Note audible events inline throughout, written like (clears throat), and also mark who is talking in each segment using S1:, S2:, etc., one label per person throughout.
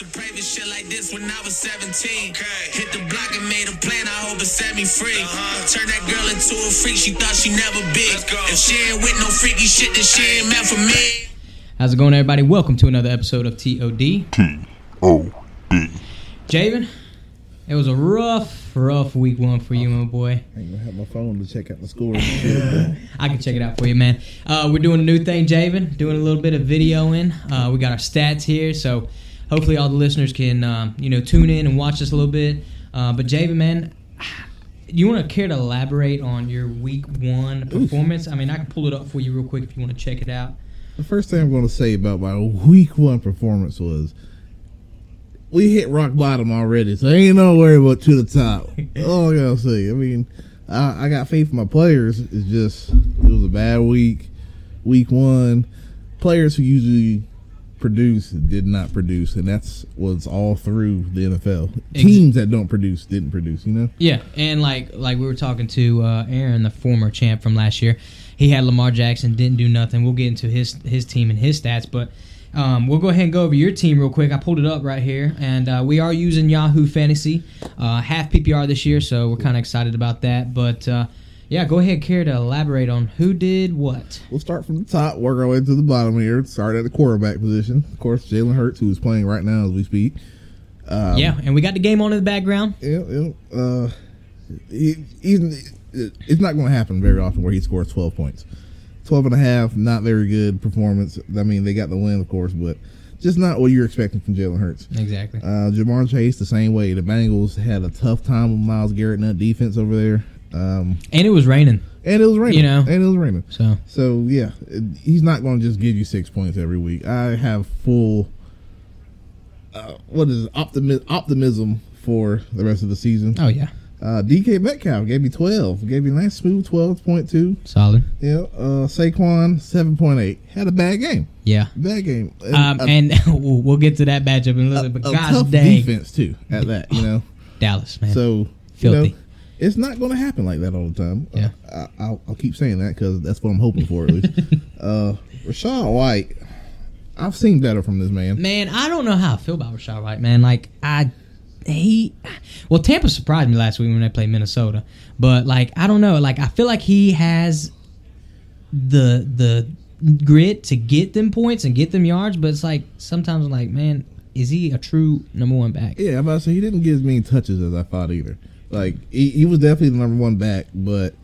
S1: used to pray for shit like this when I was 17. Hit the block and made a plan, I hope it set me free. Turn that girl into a freak, she thought she never be. If she ain't with no freaky shit, then she ain't meant for me.
S2: How's it going, everybody? Welcome to another episode of TOD.
S3: T O D.
S2: Javin, it was a rough, rough week one for you, my boy.
S4: I ain't gonna have my phone to check out the score and shit. (laughs)
S2: I can check it out for you, man. Uh, we're doing a new thing, Javin. Doing a little bit of videoing. Uh, we got our stats here, so hopefully all the listeners can, um, you know, tune in and watch us a little bit. Uh, but Javin, man, you want to care to elaborate on your week one performance? I mean, I can pull it up for you real quick if you want to check it out.
S4: the first thing I'm gonna say about my week one performance was we hit rock bottom already, so ain't no worry about to the top. (laughs) All I gotta say. I mean, I, I got faith in my players. It's just it was a bad week. Week one, players who usually produce did not produce, and that's was all through the NFL.
S2: Ex-
S4: Teams that don't produce didn't produce. You know.
S2: Yeah, and like like we were talking to uh, Aaron, the former champ from last year. He had Lamar Jackson, didn't do nothing. We'll get into his his team and his stats, but um, we'll go ahead and go over your team real quick. I pulled it up right here, and uh, we are using Yahoo Fantasy, uh, half PPR this year, so we're kind of excited about that. But uh, yeah, go ahead, care to elaborate on who did what.
S4: We'll start from the top, work our way to the bottom here. Start at the quarterback position. Of course, Jalen Hurts, who is playing right now as we speak. Um,
S2: yeah, and we got the game on in the background.
S4: Yeah, yeah. Uh, he, it's not going to happen very often where he scores 12 points. 12 and a half, not very good performance. I mean, they got the win, of course, but just not what you're expecting from Jalen Hurts.
S2: Exactly.
S4: Uh, Ja'Marr Chase, the same way. The Bengals had a tough time with Myles Garrett and that defense over there. Um,
S2: And it was raining,
S4: and it was raining.
S2: You know.
S4: And it was raining.
S2: so
S4: So yeah, he's not going to just give you six points every week. I have full, uh, what is it, optimi- optimism for the rest of the season.
S2: oh yeah,
S4: Uh, DK Metcalf gave me twelve, gave me a nice smooth twelve point two.
S2: solid.
S4: Yeah, uh, Saquon seven point eight had a bad game,
S2: Yeah.
S4: bad game,
S2: Um,
S4: a,
S2: and (laughs) we'll get to that matchup in a little bit. But
S4: a
S2: gosh
S4: tough
S2: dang,
S4: defense too at that. You know, (laughs)
S2: Dallas man.
S4: so you
S2: Filthy.
S4: know, it's not going to happen like that all the time.
S2: Yeah.
S4: Uh, I, I'll, I'll keep saying that because that's what I'm hoping for at least. (laughs) uh, Rachaad White, I've seen better from this man.
S2: Man, I don't know how I feel about Rachaad White, man. Like I he well Tampa surprised me last week when they played Minnesota. But like I don't know, like I feel like he has the the grit to get them points and get them yards, but it's like sometimes I'm like, man, is he a true number one back?
S4: Yeah, I'm about to say he didn't get as many touches as I thought either. Like he, he was definitely the number one back, but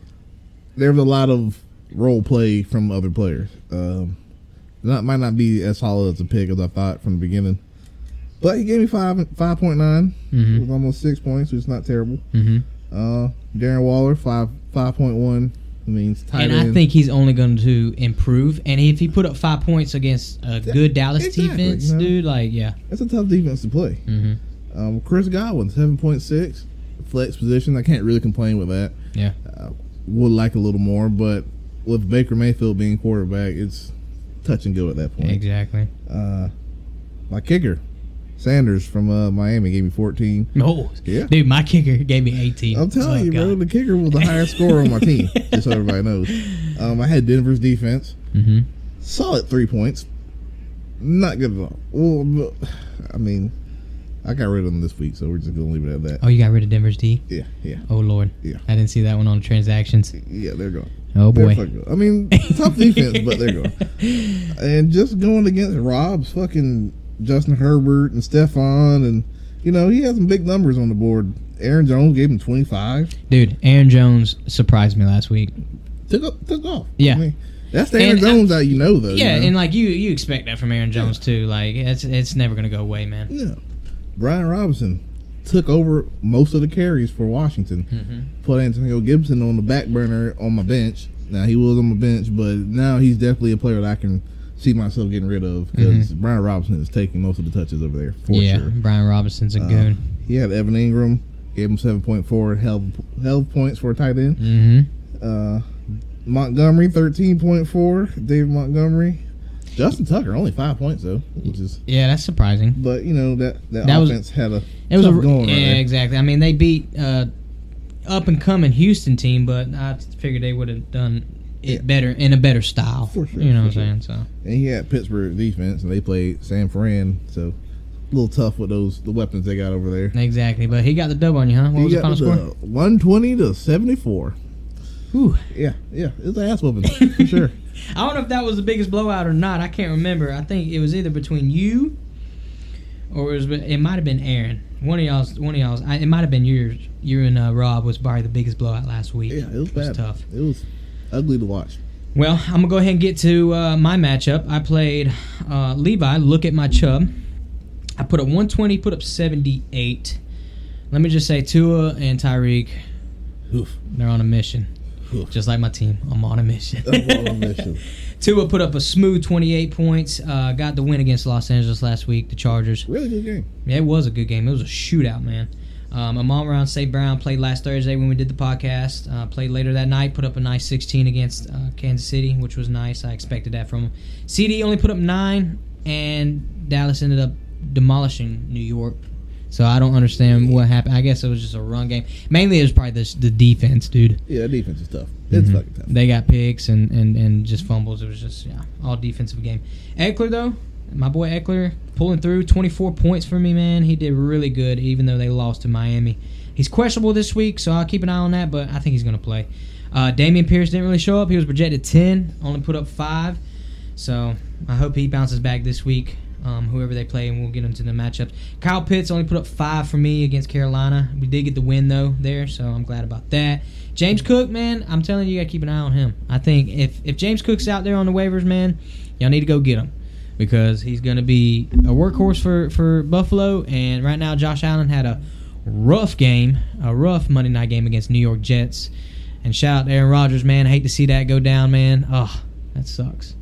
S4: there was a lot of role play from other players. Um, not might not be as solid as a pick as I thought from the beginning. But he gave me five five point nine.
S2: Mhm.
S4: It was almost six points, which is not terrible.
S2: Mm-hmm.
S4: Uh, Darren Waller five five point one means tight
S2: And. I think he's only going to improve. And if he put up five points against a good Dallas
S4: exactly,
S2: defense,
S4: you know.
S2: dude, like yeah.
S4: that's a tough defense to play.
S2: Mm-hmm.
S4: Um, Chris Godwin seven point six flex position. I can't really complain with that.
S2: Yeah.
S4: uh, would like a little more, but with Baker Mayfield being quarterback, it's touch and go at that point.
S2: Exactly.
S4: Uh, my kicker, Sanders from uh, Miami, gave me 14.
S2: No,
S4: Yeah.
S2: dude, my kicker gave me 18.
S4: I'm telling
S2: Oh,
S4: you, bro, the kicker was the highest scorer on my team, (laughs) just so everybody knows. Um, I had Denver's defense,
S2: Mhm.
S4: solid three points, not good at all. Well, I mean, I got rid of them this week, so we're just gonna leave it at that.
S2: Oh, you got rid of Denver's D.
S4: Yeah, yeah,
S2: Oh Lord.
S4: Yeah.
S2: I didn't see that one on the transactions.
S4: yeah. They're gone.
S2: Oh boy.
S4: I mean, tough defense, but they're going. (laughs) And just going against Rob's fucking Justin Herbert and Stefon, and you know he has some big numbers on the board. Aaron Jones gave him twenty five.
S2: Dude, Aaron Jones surprised me last week.
S4: Took up, took off.
S2: Yeah.
S4: I mean, that's the Aaron
S2: And, uh,
S4: Jones that you know, though. you
S2: Yeah,
S4: know?
S2: and like you, you expect that from Aaron Jones too. Like it's it's never gonna go away, man.
S4: yeah. Brian Robinson took over most of the carries for Washington.
S2: Mm-hmm.
S4: Put Antonio Gibson on the back burner on my bench. Now he was on my bench, but now he's definitely a player that I can see myself getting rid of because Brian Robinson is taking most of the touches over there for
S2: Mm-hmm. yeah,
S4: sure.
S2: Brian Robinson's a
S4: Uh,
S2: goon.
S4: He had Evan Engram, gave him seven point four health health points for a tight end.
S2: Mm-hmm.
S4: Uh, Montgomery thirteen point four. David Montgomery, Justin Tucker only five points though, which is.
S2: Yeah, that's surprising.
S4: But you know that that,
S2: That was-
S4: offense had a
S2: It was a
S4: going
S2: yeah,
S4: right
S2: exactly. I mean, they beat uh, up and coming Houston team, but I figured they would have done it
S4: Yeah.
S2: better in a better style.
S4: For sure,
S2: you know what I'm saying? So
S4: and he had Pittsburgh defense, and they played San Fran, so a little tough with those the weapons they got over there.
S2: Exactly, but he got the dub on you, huh? What
S4: He
S2: was the final score?
S4: 120 to 74.
S2: Whew.
S4: Yeah, yeah, it's an ass whooping (laughs) for sure.
S2: I don't know if that was the biggest blowout or not. I can't remember. I think it was either between you or it was. It might have been Aaron. One of y'all's. One of y'all's. I, it might have been yours. You and uh, Rob was probably the biggest blowout last week.
S4: Yeah, it was bad.
S2: tough.
S4: It was ugly to watch.
S2: Well, I'm gonna go ahead and get to uh, my matchup. I played uh, Levi. Look at my chub. I put up 120. Put up 78. Let me just say, Tua and Tyreek,
S4: Oof.
S2: they're on a mission. Just like my team, I'm on a mission.
S4: I'm on a mission. (laughs)
S2: Tua put up a smooth 28 points. Uh, got the win against Los Angeles last week, the Chargers.
S4: Really good game.
S2: Yeah, it was a good game. It was a shootout, man. Um, Amon Brown, St. Brown played last Thursday when we did the podcast. Uh, played later that night, put up a nice 16 against uh, Kansas City, which was nice. I expected that from him. CD only put up nine, and Dallas ended up demolishing New York. So I don't understand what happened. I guess it was just a run game. Mainly, it was probably the, the defense, dude.
S4: Yeah, defense is tough. It's
S2: Mhm.
S4: fucking tough.
S2: They got picks and, and, and just fumbles. It was just yeah, all defensive game. Ekeler though, my boy Ekeler pulling through 24 points for me, man. He did really good, even though they lost to Miami. He's questionable this week, so I'll keep an eye on that. But I think he's gonna play. Uh, Dameon Pierce didn't really show up. He was projected 10, only put up five. So I hope he bounces back this week. Um, whoever they play, and we'll get into the matchups. Kyle Pitts only put up five for me against Carolina. We did get the win though there, so I'm glad about that. James Cook, man, I'm telling you, you got to keep an eye on him. I think if if James Cook's out there on the waivers, man, y'all need to go get him because he's to be a workhorse for for Buffalo. And right now, Josh Allen had a rough game, a rough Monday night game against New York Jets. And shout out Aaron Rodgers, man. I hate to see that go down, man. Oh, that sucks.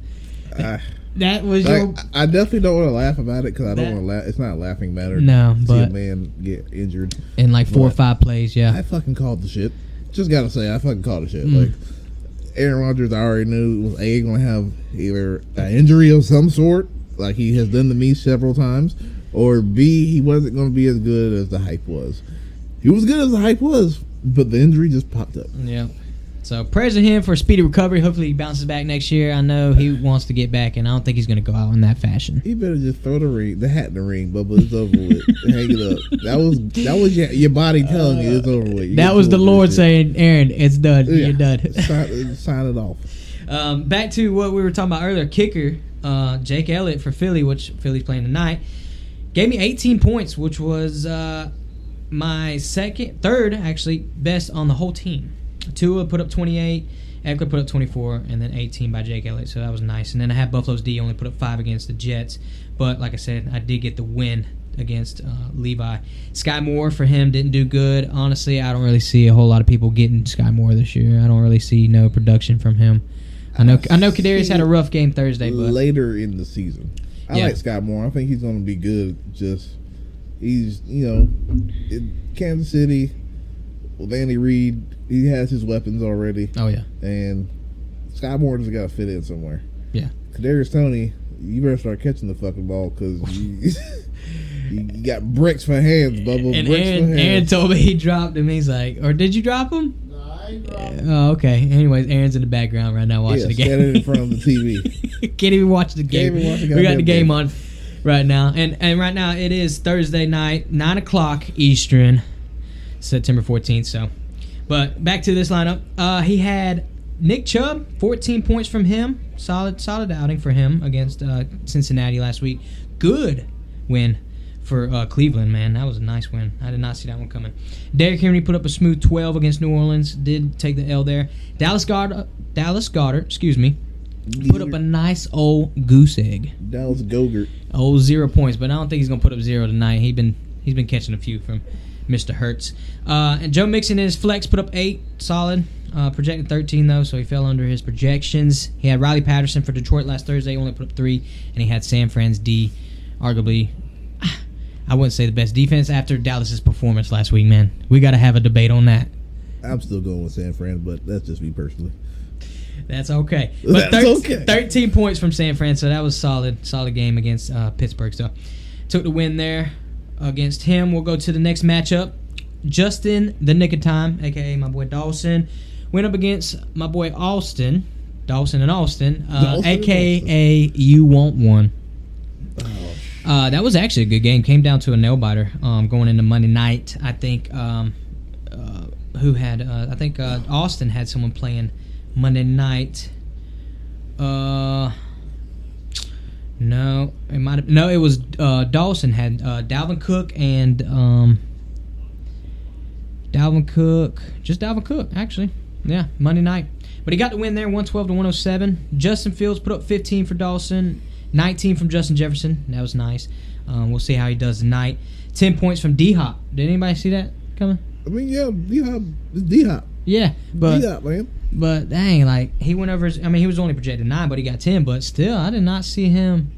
S4: I,
S2: That was your
S4: I definitely don't want to laugh about it because I don't want to laugh. It's not a laughing matter.
S2: No,
S4: to see
S2: but-
S4: a man get injured.
S2: in like four or five plays. Yeah,
S4: I fucking called the shit. Just gotta say, I fucking called the shit.
S2: Mm.
S4: Like Aaron Rodgers, I already knew was a going to have either an injury of some sort, like he has done to me several times, or b he wasn't going to be as good as the hype was. He was good as the hype was, but the injury just popped up.
S2: yeah. So prayers to him for a speedy recovery. Hopefully he bounces back next year. I know he wants to get back, and I don't think he's going to go out in that fashion.
S4: He better just throw the ring, the hat in the ring, Bubba. It's over with. (laughs) Hang it up. That was that was your, your body telling you it's over with. You
S2: That was the Lord saying, "Aaron, it's done.
S4: Yeah.
S2: You're done." (laughs)
S4: sign, sign it off.
S2: Um, back to what we were talking about earlier. Kicker uh, Jake Elliott for Philly, which Philly's playing tonight, gave me 18 points, which was uh, my second, third actually best on the whole team. Tua put up 28, Ekeler put up 24, and then 18 by Jake Elliott. So that was nice. And then I had Buffalo's D only put up five against the Jets, but like I said, I did get the win against uh, Levi. Skyy Moore for him didn't do good. Honestly, I don't really see a whole lot of people getting Skyy Moore this year. I don't really see no production from him. I know I know Kadarius had a rough game Thursday, but
S4: later in the season. I
S2: Yeah.
S4: like Skyy Moore. I think he's going to be good. Just he's you know, in Kansas City with Andy Reid. He has his weapons already,
S2: oh yeah,
S4: and Scott Moore just got to fit in somewhere.
S2: Yeah.
S4: Kadarius Toney, you better start catching the fucking ball because (laughs) you, (laughs) you got bricks for hands, Bubba.
S2: and
S4: bricks
S2: Aaron,
S4: for
S2: Aaron told me he dropped him. He's like, or did you drop him? Oh, okay. Anyways, Aaron's in the background right now watching
S4: yeah,
S2: the game.
S4: standing in front of the (laughs) TV.
S2: Can't even watch the game.
S4: even watch the
S2: we got the game
S4: game.
S2: on right now, and and right now it is Thursday night, nine o'clock Eastern, September fourteenth. So, but back to this lineup. Uh, he had Nick Chubb, fourteen points from him. Solid, solid outing for him against uh, Cincinnati last week. Good win for uh, Cleveland, man. That was a nice win. I did not see that one coming. Derrick Henry put up a smooth 12 against New Orleans. Did take the L there. Dallas Goedert, Dallas Goedert, excuse me, put up a nice old goose egg.
S4: Dallas Gogurt.
S2: Oh, zero points, but I don't think he's gonna put up zero tonight. He been he's been catching a few from Mr. Hurts. Uh, and Joe Mixon in his flex put up eight, solid. Uh, projected 13 though, so he fell under his projections. He had Riley Patterson for Detroit last Thursday, only put up three, and he had San Fran's D, arguably. (sighs) I wouldn't say the best defense after Dallas's performance last week, man. We got to have a debate on that.
S4: I'm still going with San Fran, but that's just me personally.
S2: That's okay. (laughs) But
S4: That's
S2: thir-
S4: okay.
S2: 13 points from San Fran, so that was solid. Solid game against uh, Pittsburgh. So took the win there against him. We'll go to the next matchup. Justin, the nick of time, aka my boy Dawson, went up against my boy Austin. Dawson and Austin, uh,
S4: Dawson
S2: aka you want one.
S4: Oh,
S2: Uh, that was actually a good game. Came down to a nail biter um, going into Monday night. I think um, uh, who had uh, I think uh, Austin had someone playing Monday night. Uh, no, it might have no. It was uh, Dawson had uh, Dalvin Cook and um, Dalvin Cook, just Dalvin Cook actually. Yeah, Monday night. But he got the win there, 112 to 107. Justin Fields put up 15 for Dawson, 19 from Justin Jefferson. That was nice. Um, we'll see how he does tonight. 10 points from D Hop. Did anybody see that coming?
S4: I mean, yeah, D Hop, D Hop,
S2: Yeah, but
S4: D Hop, man.
S2: But dang, like he went over. His, I mean, he was only projected nine, but he got ten. But still, I did not see him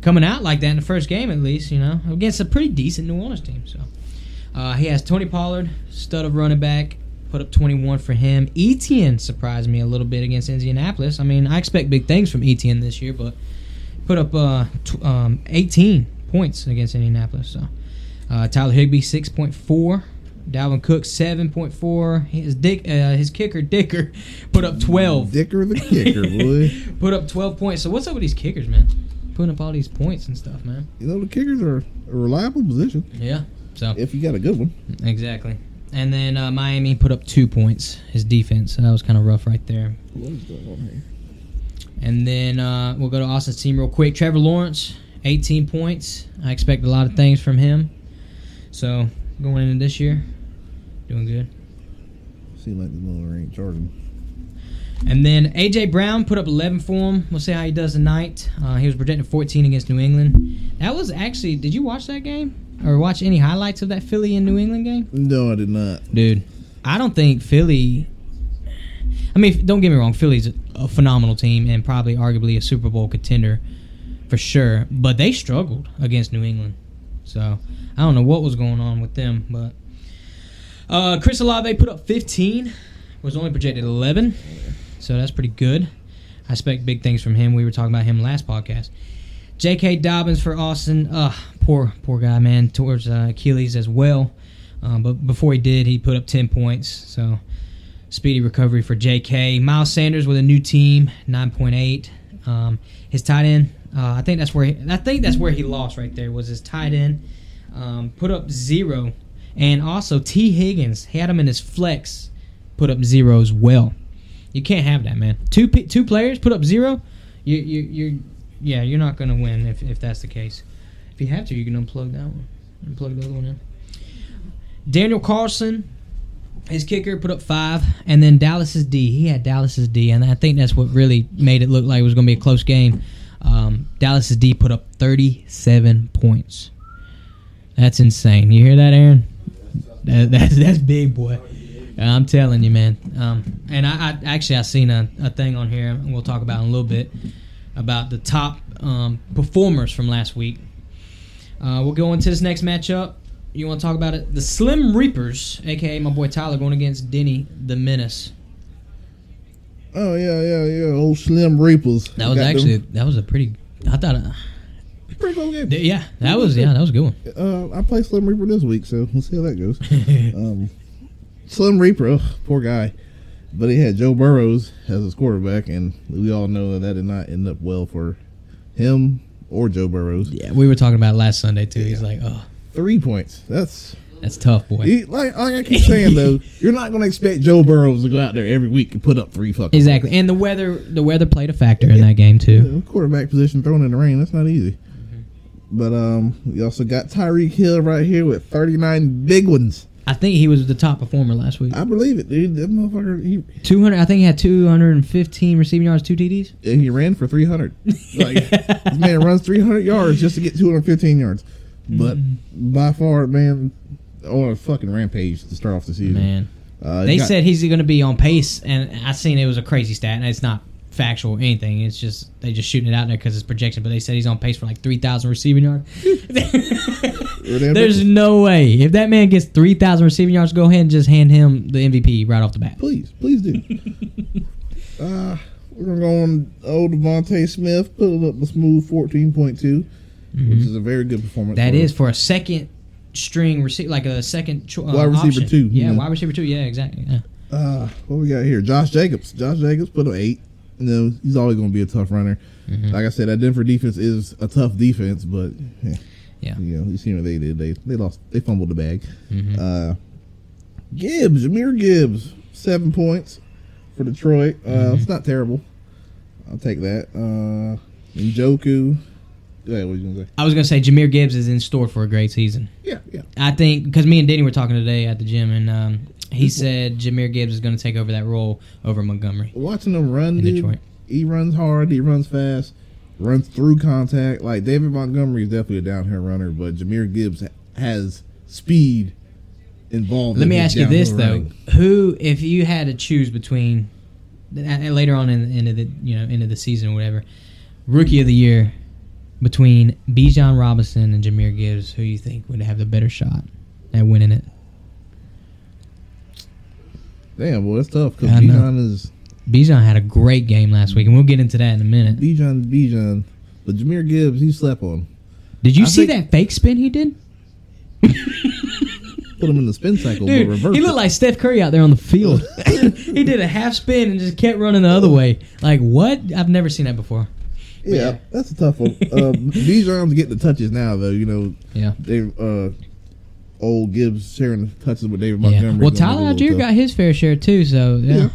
S2: coming out like that in the first game, at least. You know, against a pretty decent New Orleans team. So uh, he has Tony Pollard, stud of running back, put up twenty one for him. Etienne surprised me a little bit against Indianapolis. I mean, I expect big things from Etienne this year, but put up uh, um, eighteen points against Indianapolis. So uh, Tyler point four. Dalvin Cook seven point four. His dick, uh, his kicker Dicker, put up twelve.
S4: Dicker the kicker, (laughs) boy.
S2: Put up twelve points. So what's up with these kickers, man? Putting up all these points and stuff, man.
S4: You know the kickers are a reliable position
S2: Yeah. So
S4: if you got a good one.
S2: exactly. And then uh, Miami put up two points. His defense. So that was kind of rough right there.
S4: What is going on here?
S2: And then uh, we'll go to Austin's team real quick. Trevor Lawrence, 18 points. I expect a lot of things from him. So going into this year, doing good.
S4: Seem like the mother ain't charging.
S2: And then AJ Brown put up 11 for him. We'll see how he does tonight. Uh, he was projected 14 against New England. That was actually. Did you watch that game or watch any highlights of that Philly and New England game?
S4: No, I did not.
S2: Dude, I don't think Philly. I mean, don't get me wrong. Philly's a phenomenal team and probably arguably a Super Bowl contender for sure. But they struggled against New England. So I don't know what was going on with them. But uh, Chris Olave put up 15. Was only projected 11. So that's pretty good. I expect big things from him. We were talking about him last podcast. J.K. Dobbins for Austin. Uh, poor, poor guy, man. Towards uh, Achilles as well. Um, but before he did, he put up 10 points. So speedy recovery for J.K. Miles Sanders with a new team, 9.8. Um, his tight end, uh, I think that's where he, I think that's where he lost right there was his tight end. Um, put up zero, and also Tee Higgins had him in his flex, put up zero as well. You can't have that, man. Two two players put up zero. You you you're yeah you're not gonna win if if that's the case. If you have to, you can unplug that one, and plug the other one in. Daniel Carlson, his kicker put up five, and then Dallas's D. He had Dallas's D, and I think that's what really made it look like it was to be a close game. Um, Dallas's D put up 37 points. That's insane. You hear that, Aaron? That, (laughs) that's that's big, boy. I'm telling you, man. Um, and I, I actually I seen a, a thing on here, we'll talk about in a little bit about the top um, performers from last week. Uh, we'll go into this next matchup. You want to talk about it? The Slim Reapers, aka my boy Tyler, going against Denny the Menace.
S4: Oh yeah, yeah, yeah. Old Slim Reapers.
S2: That was
S4: Got them.
S2: actually that was a pretty. I thought, uh,
S4: pretty close game.
S2: yeah, that was yeah, that was a good one.
S4: Uh, I play Slim Reaper this week, so we'll see how that goes. (laughs) um, Slim Reaper, ugh, poor guy, but he had Joe Burrows as his quarterback, and we all know that that did not end up well for him or Joe Burrows.
S2: Yeah, we were talking about it last Sunday too. He's like, oh,
S4: Three points. That's
S2: that's tough, boy.
S4: he, like, like I keep saying though. (laughs) You're not going to expect Joe Burrows to go out there every week and put up three fucking
S2: Exactly, and the weather the weather played a factor in that game too.
S4: Yeah, quarterback position thrown in the rain. That's not easy. But um, we also got Tyreek Hill right here with 39 big ones.
S2: I think he was the top performer last week.
S4: I believe it, dude. That motherfucker, he
S2: Two hundred. I think he had two hundred and fifteen receiving yards, two TDs.
S4: and he ran for 300. (laughs) Like this man runs 300 yards just to get 215 yards. But by far, man, on a fucking rampage to start off the season.
S2: Man,
S4: uh,
S2: they
S4: got-
S2: said he's going to be on pace, and I seen it was a crazy stat, and it's not factual or anything. It's just they just shooting it out there because it's projection. But they said he's on pace for like three thousand receiving yards. (laughs) There's no way if that man gets three thousand receiving yards, go ahead and just hand him the MVP right off the bat.
S4: please, please do. (laughs) uh, we're gonna go on old DeVonta Smith, put up a smooth 14.2, which is a very good performance.
S2: Mm-hmm. That
S4: for him.
S2: is for a second string receiver, like a second cho- uh,
S4: Wide receiver
S2: option.
S4: two,
S2: Yeah,
S4: yeah.
S2: wide receiver two. Yeah, exactly. Yeah.
S4: Uh, what we got here? Josh Jacobs. Josh Jacobs put up eight. You know, he's always going to be a tough runner.
S2: Mhm.
S4: Like I said, that Denver defense is a tough defense, but eh,
S2: Yeah.
S4: you know, you see what they did. They they lost. They fumbled the bag.
S2: Mhm.
S4: Uh, Gibbs, Jahmyr Gibbs, seven points for Detroit. Uh,
S2: Mm-hmm.
S4: It's not terrible. I'll take that. Uh, Njoku. Yeah, what you gonna say?
S2: I was gonna say Jahmyr Gibbs is in store for a great season.
S4: Yeah, yeah.
S2: I think because me and Denny were talking today at the gym, and um, he said Jahmyr Gibbs is going to take over that role over Montgomery.
S4: Watching him run,
S2: In
S4: dude,
S2: Detroit.
S4: he runs hard. He runs fast. Runs through contact. Like David Montgomery is definitely a downhill runner, but Jahmyr Gibbs has speed involved.
S2: Let
S4: in
S2: me ask you this
S4: downhill
S2: though. Who, if you had to choose between later on in the end of the you know end of the season or whatever, rookie of the year between Bijan Robinson and Jahmyr Gibbs, who you think would have the better shot at winning it?
S4: Damn, boy, that's tough because
S2: I know.
S4: Bijan is
S2: Bijan had a great game last week, and we'll get into that in a minute.
S4: Bijan, Bijan, but Jahmyr Gibbs, he slept on.
S2: Did you
S4: I
S2: see
S4: think-
S2: that fake spin he did? (laughs)
S4: Put him in the spin cycle,
S2: Dude,
S4: but reverse.
S2: he looked like Steph Curry out there on the field. (laughs) (laughs) he did a half spin and just kept running the other oh. way. Like what? I've never seen that before.
S4: Yeah,
S2: yeah.
S4: that's a tough one. Uh, Bijan's getting the touches now, though. You know,
S2: Yeah.
S4: they uh, old Gibbs sharing the touches with David
S2: Yeah.
S4: Montgomery.
S2: Well,
S4: it a
S2: Tyler
S4: Allgeier
S2: got his fair share too. So yeah.
S4: Yeah.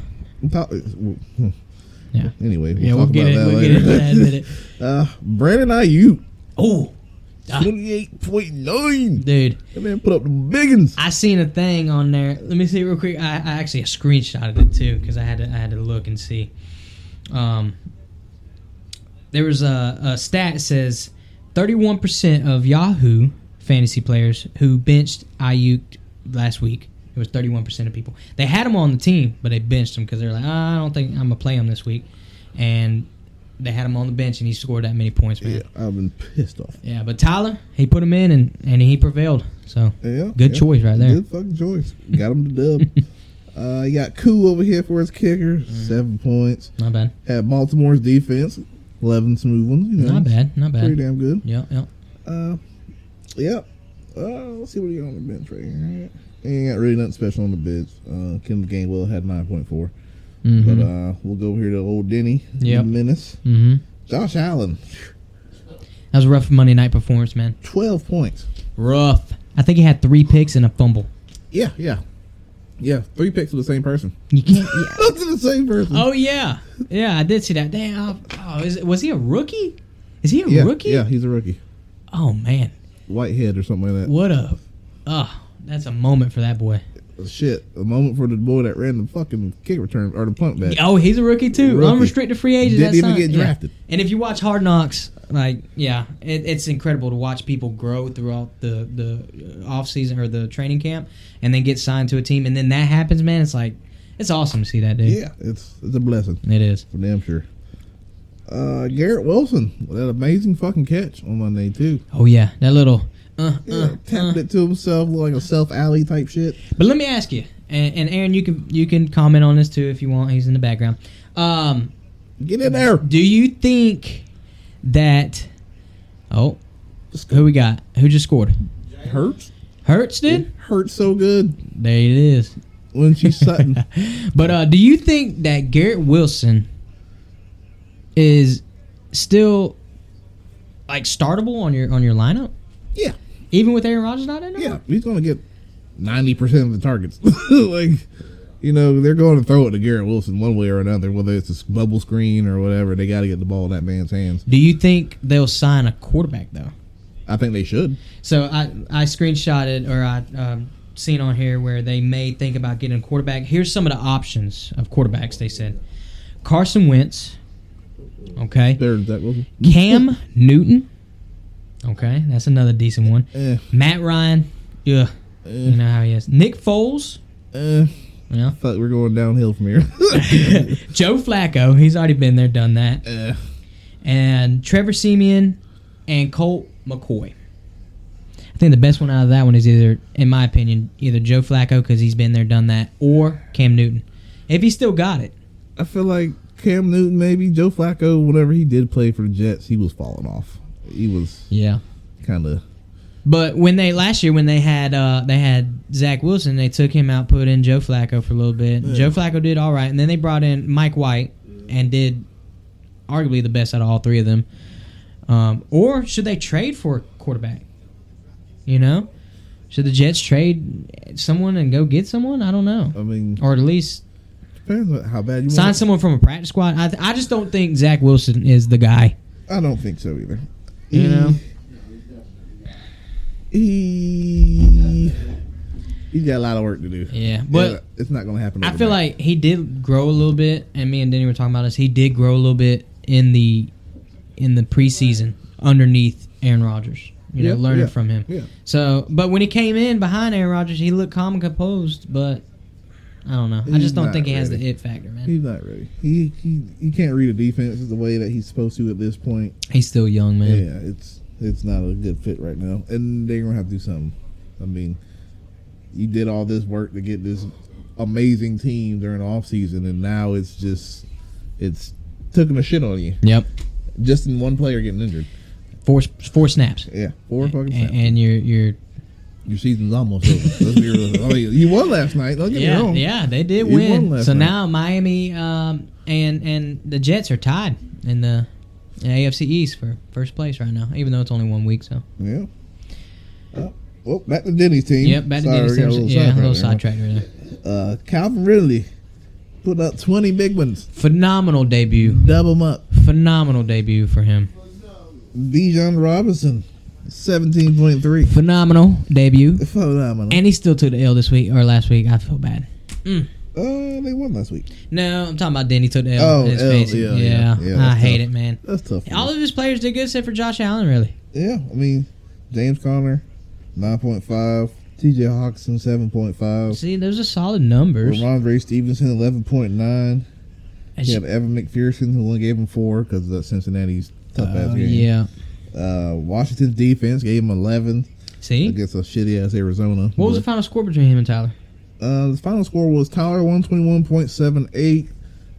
S4: Well, hmm.
S2: Yeah.
S4: Anyway, we'll
S2: Yeah,
S4: talk
S2: we'll get
S4: about
S2: it.
S4: that
S2: We'll
S4: later.
S2: get into that in a minute. (laughs)
S4: uh, Brandon Aiyuk,
S2: Oh, Ah.
S4: twenty-eight point nine.
S2: dude,
S4: That man put up the biggins.
S2: I seen a thing on there. Let me see real quick. I, I actually screenshotted it too because I had to. I had to look and see. Um, there was a, a stat that says thirty-one percent of Yahoo fantasy players who benched Aiyuk last week. It was thirty-one percent of people. They had him on the team, but they benched him because they're like, "Ah, I don't think I'm gonna play him this week, and they had him on the bench and he scored that many points, man.
S4: Yeah, I've been pissed off.
S2: Yeah, but Tyler, he put him in and, and he prevailed. So
S4: Yeah,
S2: Good
S4: yeah.
S2: choice right there.
S4: Good fucking choice. Got him the dub. (laughs) uh, you got Koo over here for his kicker,
S2: Mm-hmm.
S4: seven points.
S2: not bad,
S4: Had Baltimore's defense, eleven smooth ones. You know,
S2: not bad, not bad.
S4: Pretty damn good.
S2: Yeah, yeah.
S4: Uh, yep. Uh, let's see what he got on the bench right here. He ain't got really nothing special on the bench. Uh, Kendall Gainwell had nine point four. But
S2: Mm-hmm.
S4: uh, we'll go over here to old Denny.
S2: Yeah.
S4: Menace.
S2: mm-hmm.
S4: Josh Allen,
S2: That was a rough Monday night performance, man.
S4: twelve points.
S2: Rough. I think he had three picks and a fumble.
S4: Yeah, yeah, yeah. Three picks to the same person.
S2: You can't. (laughs) Yeah.
S4: to the same person.
S2: Oh yeah, yeah. I did see that. Damn. Oh, is was he a rookie? Is he a
S4: yeah,
S2: rookie?
S4: Yeah, he's a rookie.
S2: Oh man,
S4: Whitehead or something like that.
S2: what a. Oh, that's a moment for that boy.
S4: Shit, a moment for the boy that ran the fucking kick return or the punt back.
S2: Oh, he's a rookie too.
S4: Rookie.
S2: Unrestricted free agent.
S4: Didn't even
S2: not-
S4: get
S2: yeah.
S4: drafted.
S2: And if you watch Hard Knocks, like yeah, it, it's incredible to watch people grow throughout the the off season or the training camp, and then get signed to a team, and then that happens, man. It's like it's awesome to see that, dude.
S4: Yeah, it's it's a blessing
S2: It is.
S4: for damn sure. Uh, Garrett Wilson with that amazing fucking catch on Monday too.
S2: Oh yeah, that little. Uh,
S4: Yeah,
S2: uh,
S4: tapped
S2: uh.
S4: it to himself, like a self alley type shit.
S2: But let me ask you, and, and Aaron, you can you can comment on this too if you want. He's in the background. Um,
S4: Get in there.
S2: do you think that? Oh, who we got? Who just scored?
S4: Hurts.
S2: Hurts did.
S4: Hurts so good
S2: There it is.
S4: when she's (laughs) Sutton.
S2: but uh, do you think that Garrett Wilson is still like startable on your on your lineup,
S4: yeah,
S2: even with Aaron Rodgers not in there?
S4: yeah, he's gonna get ninety percent of the targets. (laughs) like, you know, they're going to throw it to Garrett Wilson one way or another, whether it's a bubble screen or whatever. They got to get the ball in that man's hands.
S2: Do you think they'll sign a quarterback though?
S4: I think they should.
S2: So I I screenshotted or I um, seen on here where they may think about getting a quarterback. Here's some of the options of quarterbacks. They said Carson Wentz. Okay.
S4: There's that Wilson.
S2: Cam (laughs) Newton. Okay, that's another decent one.
S4: Eh,
S2: Matt Ryan. Yeah.
S4: eh,
S2: You know how he is. Nick Foles.
S4: eh.
S2: Yeah.
S4: Fuck, we're going downhill from here. (laughs)
S2: Joe Flacco. He's already been there, done that.
S4: eh.
S2: And Trevor Siemian and Colt McCoy. I think the best one out of that one is either, in my opinion, either Joe Flacco because he's been there, done that, or Cam Newton. If he still got it.
S4: I feel like Cam Newton, maybe Joe Flacco, whenever he did play for the Jets, he was falling off. He was
S2: Yeah.
S4: kind of
S2: But when they last year when they had uh, they had Zach Wilson, they took him out, put in Joe Flacco for a little bit.
S4: Yeah.
S2: Joe Flacco did all right, and then they brought in Mike White and did arguably the best out of all three of them. Um, or should they trade for a quarterback? You know, should the Jets trade someone and go get someone? I don't know,
S4: I mean,
S2: or at least
S4: depends how bad you
S2: sign
S4: want.
S2: someone from a practice squad. I, I just don't think Zach Wilson is the guy.
S4: I don't think so either.
S2: You know?
S4: He he's got a lot of work to do.
S2: Yeah, but
S4: Yeah, it's not going to happen.
S2: I feel like he did grow a little bit, and me and Denny were talking about this. He did grow a little bit in the in the preseason underneath Aaron Rodgers. You know,
S4: Yeah,
S2: learning
S4: yeah,
S2: from him.
S4: yeah.
S2: So, but when he came in behind Aaron Rodgers, he looked calm and composed. But I don't know. I just don't think he has the it factor, man.
S4: he's not ready. He he he can't read a defense the way that he's supposed to at this point.
S2: He's still young, man.
S4: Yeah, it's it's not a good fit right now, and they're gonna have to do something. I mean, you did all this work to get this amazing team during the off season, and now it's just it's taking a shit on you
S2: Yep.
S4: just in one player getting injured.
S2: Four four snaps.
S4: Yeah, four fucking
S2: And,
S4: snaps.
S2: and you're you're
S4: Your season's almost over. Let's be real. I mean, you won last night. Don't get me
S2: yeah
S4: wrong.
S2: yeah they did
S4: You
S2: win. So
S4: night.
S2: now Miami um, and and the Jets are tied in the in AFC East for first place right now, even though it's only one week. So
S4: Yeah. Oh, well, back to Denny's team.
S2: yep, back to
S4: Sorry,
S2: Dennis
S4: we got a little
S2: Yeah, a little
S4: sidetracked
S2: sidetrack there.
S4: there. Uh, Calvin Ridley put up 20 big ones.
S2: Phenomenal debut.
S4: Double 'em up.
S2: Phenomenal debut for him.
S4: Bijan Robinson, 17.3.
S2: Phenomenal debut.
S4: Phenomenal.
S2: And he still took the L this week or last week. I feel bad. Mm.
S4: Uh, they won last week.
S2: No, I'm talking about Denny took the L.
S4: Oh, L, yeah,
S2: yeah,
S4: yeah, yeah,
S2: I hate
S4: tough.
S2: it, man.
S4: That's tough.
S2: All of his players did good except for Josh Allen, really.
S4: yeah, I mean, James Conner, 9.5. TJ Hockenson, 7.5.
S2: See, those are solid numbers.
S4: Rhamondre Stevenson, 11.9.
S2: As
S4: You
S2: you-
S4: have Evan McPherson, who only gave him four because of Cincinnati's tough ass
S2: Oh,
S4: game.
S2: yeah.
S4: Uh, Washington's defense gave him 11
S2: See,
S4: against a shitty ass Arizona.
S2: what was the final score between him and Tyler?
S4: Uh, the final score was Tyler 121.78.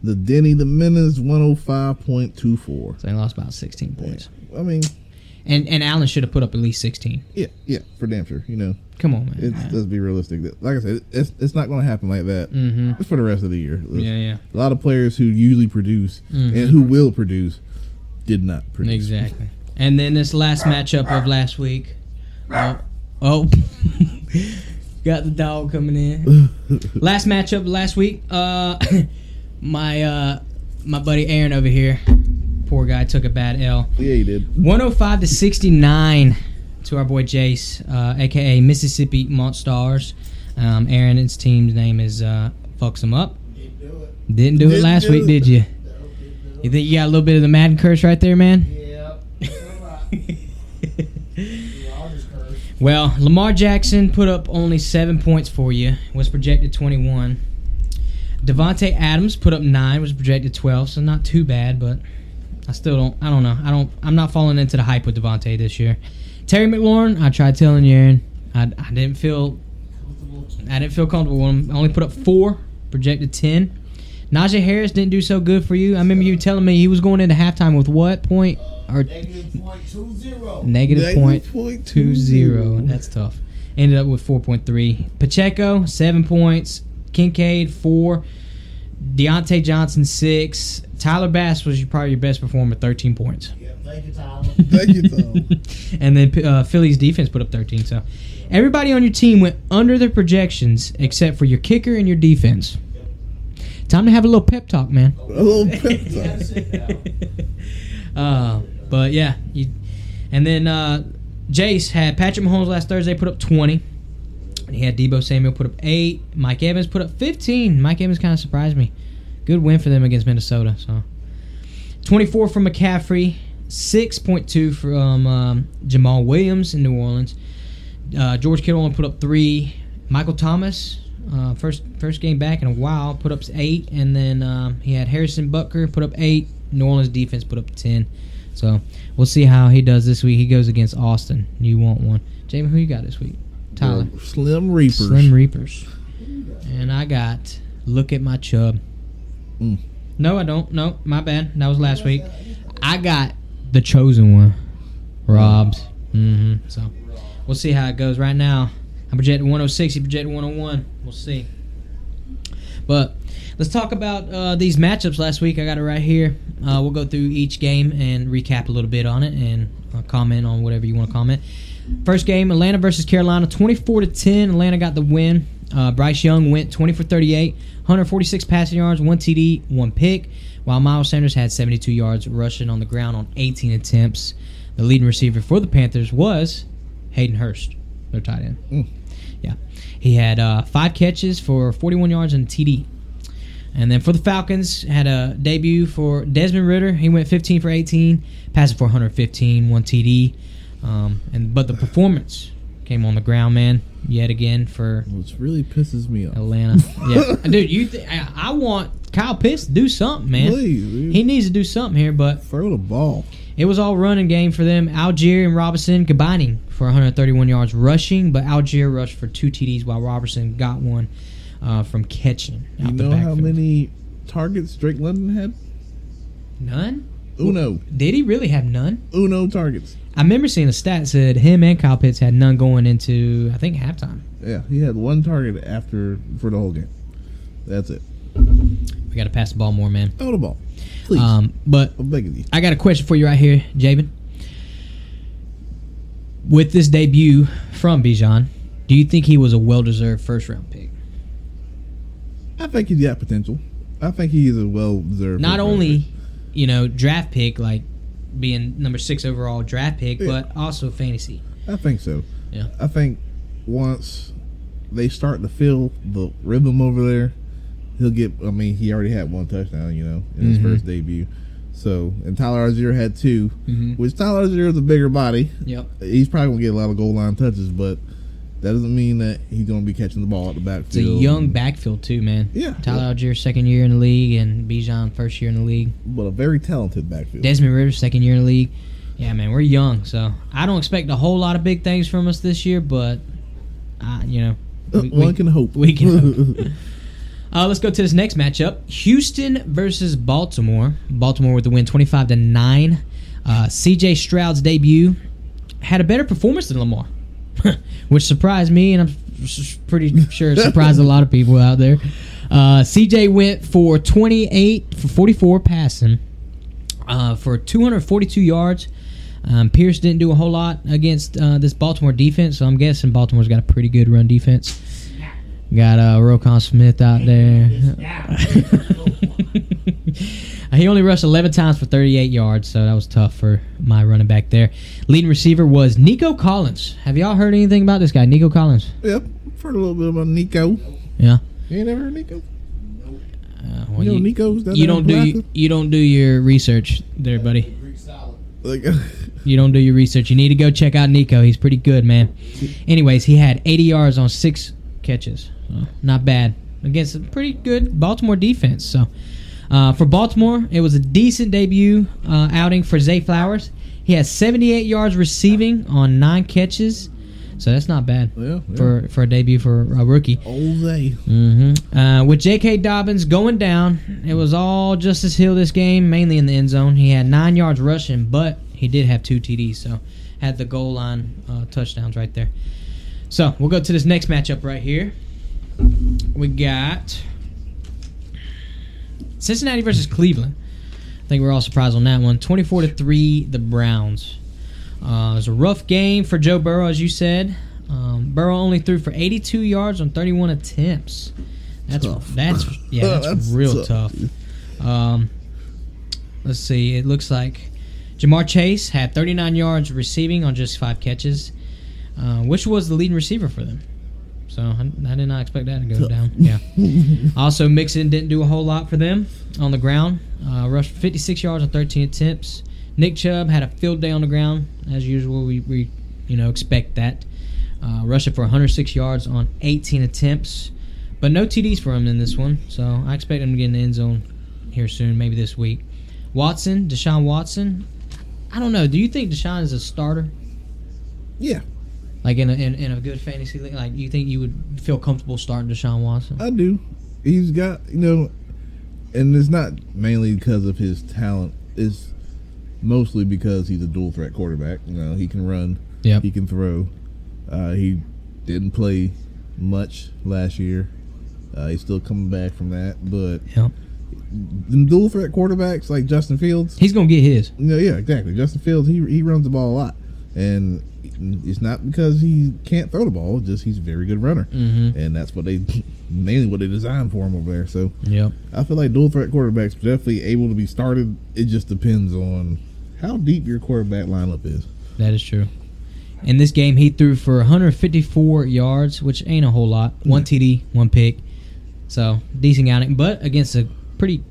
S4: The Denny the Menace 105.24.
S2: So they lost about 16 points.
S4: I mean,
S2: And and Allen should have put up at least 16.
S4: yeah, yeah, for damn sure. You know,
S2: Come on, man.
S4: it's, let's be realistic. Like I said, it's it's not going to happen like that.
S2: mm-hmm.
S4: It's for the rest of the year.
S2: Yeah, yeah.
S4: A lot of players who usually produce
S2: Mhm.
S4: and who will produce did not produce.
S2: Exactly. And then this last matchup of last week. Oh, (laughs) oh. Got the dog coming in. (laughs) last matchup last week. Uh, (coughs) my uh, my buddy Aaron over here. Poor guy took a bad L.
S4: Yeah, he did.
S2: 105 to 69 to our boy Jace, uh, aka Mississippi Monstars. Um, Aaron, his team's name is uh, Fucks Him Up. Didn't do it
S4: Didn't
S2: last
S4: do
S2: week,
S4: it.
S2: did you? You think you got a little bit of the Madden curse right there, man? (laughs) well, Lamar Jackson put up only seven points for you. Was projected 21. Davante Adams put up nine. Was projected 12. So not too bad, but I still don't. I don't know. I don't. I'm not falling into the hype with Davante this year. Terry McLaurin, I tried telling you, Aaron. I, I didn't feel. I didn't feel comfortable with him. I only put up four, projected ten. Najee Harris didn't do so good for you. I remember you telling me he was going into halftime with what point or
S5: Negative point two zero.
S2: negative point
S4: point
S2: two zero. That's tough. Ended up with four point three. Pacheco seven points. Kincaid four. Diontae Johnson six. Tyler Bass was probably your best performer, thirteen points.
S5: Yeah, thank you, Tyler. (laughs)
S4: Thank you, Tom. (laughs)
S2: and then uh, Philly's defense put up 13. So everybody on your team went under their projections except for your kicker and your defense. Time to have a little pep talk, man.
S4: A little pep (laughs) talk.
S2: uh, but yeah, you, and then uh, Jace had Patrick Mahomes last Thursday put up 20. He had Deebo Samuel put up eight. Mike Evans put up 15. Mike Evans kind of surprised me. Good win for them against Minnesota. So 24 from McCaffrey, 6.2 from um, Jamaal Williams in New Orleans. Uh, George Kittle only put up three. Michael Thomas, uh, first first game back in a while, put up eight, and then um, he had Harrison Butker put up eight. New Orleans defense put up ten. So we'll see how he does this week. He goes against Austin. You want one, Jamie? Who you got this week? Tyler.
S4: Slim Reapers.
S2: Slim Reapers. And I got look at my chub.
S4: Mm.
S2: No, I don't. No, my bad. That was last week. I got the chosen one, Rob's. Mm-hmm. So we'll see how it goes. Right now, I projected 106. He projected 101. We'll see. But let's talk about uh, these matchups last week. I got it right here. Uh, we'll go through each game and recap a little bit on it and uh, comment on whatever you want to comment. First game, Atlanta versus Carolina, 24 to 10. Atlanta got the win. Uh, Bryce Young went 20 for 38, 146 passing yards, one TD, one pick, while Miles Sanders had 72 yards rushing on the ground on 18 attempts. The leading receiver for the Panthers was Hayden Hurst, their tight end.
S4: Mm.
S2: He had uh, five catches for 41 yards and a TD. And then for the Falcons, had a debut for Desmond Ridder. He went 15 for 18, passing for 115, one TD. Um, and but the performance came on the ground, man, yet again for
S4: Which really pisses me off.
S2: Atlanta. (laughs) yeah, dude, you th- I, I want Kyle Pitts to do something, man.
S4: Please, dude.
S2: He needs to do something here, but
S4: throw the ball.
S2: It was all running game for them. Allgeier and Robinson combining for 131 yards rushing, but Allgeier rushed for two TDs while Robertson got one uh, from catching.
S4: You know how many targets Drake London had?
S2: None.
S4: Uno.
S2: Did he really have none?
S4: Uno targets.
S2: I remember seeing a stat said him and Kyle Pitts had none going into I think halftime.
S4: Yeah, he had one target after for the whole game. That's it.
S2: We got to pass the ball more, man.
S4: Throw the ball. Please.
S2: Um, but
S4: I'm begging you.
S2: I got a question for you right here, Javin. With this debut from Bijan, do you think he was a well-deserved first-round pick?
S4: I think he's got potential. I think he is a well deserved.
S2: Not only, you know, draft pick like being number six overall draft pick,
S4: Yeah.
S2: but also fantasy.
S4: I think so.
S2: Yeah.
S4: I think once they start to feel the rhythm over there, he'll get. I mean, he already had one touchdown, you know, in his
S2: Mhm.
S4: first debut. So, and Tyler Arzier had 2
S2: Mhm.
S4: which Tyler Arzier is a bigger body.
S2: Yep.
S4: He's probably gonna get a lot of goal line touches, but that doesn't mean that he's gonna be catching the ball at the backfield.
S2: It's a young backfield too, man.
S4: Yeah.
S2: Tyler Allgeier second year in the league, and Bijan first year in the league.
S4: but a very talented backfield.
S2: Desmond Ridder second year in the league. Yeah, man, we're young, so I don't expect a whole lot of big things from us this year, but uh, you know,
S4: Uh,
S2: we-
S4: one
S2: we-
S4: can hope.
S2: we can (laughs) hope. Uh, let's go to this next matchup: Houston versus Baltimore. Baltimore with the win, twenty-five to nine. Uh, C.J. Stroud's debut had a better performance than Lamar, (laughs) which surprised me, and I'm pretty sure surprised a lot of people out there. Uh, C.J. went for twenty-eight for forty-four passing uh, for two hundred forty-two yards. Um, Pierce didn't do a whole lot against uh, this Baltimore defense, so I'm guessing Baltimore's got a pretty good run defense. Got uh, Roquan Smith out there. (laughs) he only rushed 11 times for 38 yards, so that was tough for my running back there. Leading receiver was Nico Collins. Have y'all heard anything about this guy, Nico Collins?
S4: Yep. I've heard a little bit about Nico.
S2: Yeah.
S4: You ain't never heard Nico?
S2: Uh, well,
S4: You know Nico's down
S2: you don't do you, you don't do your research there, buddy.
S5: Greek salad.
S4: Like, (laughs)
S2: You don't do your research. You need to go check out Nico. He's pretty good, man. Anyways, he had 80 yards on six catches. So, not bad against a pretty good Baltimore defense. So, uh, for Baltimore, it was a decent debut uh, outing for Zay Flowers. He had 78 yards receiving on nine catches. So that's not bad
S4: yeah, yeah.
S2: for for a debut for a rookie.
S4: Old Zay.
S2: hmm Uh, with J.K. Dobbins going down, it was all Justice Hill this game, mainly in the end zone. He had nine yards rushing, but he did have two TDs, so had the goal line uh, touchdowns right there. So we'll go to this next matchup right here. We got Cincinnati versus Cleveland. I think we're all surprised on that one. Twenty-four to three, the Browns. Uh, it was a rough game for Joe Burrow, as you said. Um, Burrow only threw for 82 yards on 31 attempts. That's
S4: Tough.
S2: that's yeah, that's, (laughs)
S4: That's
S2: real
S4: tough.
S2: tough. Um, let's see. It looks like Ja'Marr Chase had 39 yards receiving on just five catches, uh, which was the leading receiver for them. So I, I did not expect that to go down. (laughs) Yeah. also, Mixon didn't do a whole lot for them on the ground. Uh, rushed 56 yards on 13 attempts. Nick Chubb had a field day on the ground as usual. We, we you know expect that. Uh, rushing for 106 yards on 18 attempts, but no TDs for him in this one. So I expect him to get in the end zone here soon, maybe this week. Watson, Deshaun Watson. I don't know. Do you think Deshaun is a starter?
S4: Yeah,
S2: Like in a, in, in a good fantasy league? Like, you think you would feel comfortable starting Deshaun Watson?
S4: I do. He's got you know, and it's not mainly because of his talent. It's mostly because he's a dual threat quarterback. You know, he can run,
S2: Yep.
S4: he can throw. Uh, he didn't play much last year, Uh, he's still coming back from that, but
S2: Yep.
S4: them dual threat quarterbacks like Justin Fields,
S2: He's gonna get his.
S4: you know, yeah, exactly. Justin Fields, he he runs the ball a lot, and it's not because he can't throw the ball, just he's a very good runner,
S2: Mm-hmm.
S4: and that's what they (laughs) mainly what they designed for him over there. So
S2: yeah,
S4: I feel like dual threat quarterbacks are definitely able to be started. It just depends on how deep your quarterback lineup is.
S2: That is true. In this game, he threw for 154 yards, which ain't a whole lot. One TD, one pick. So decent outing, but against a pretty.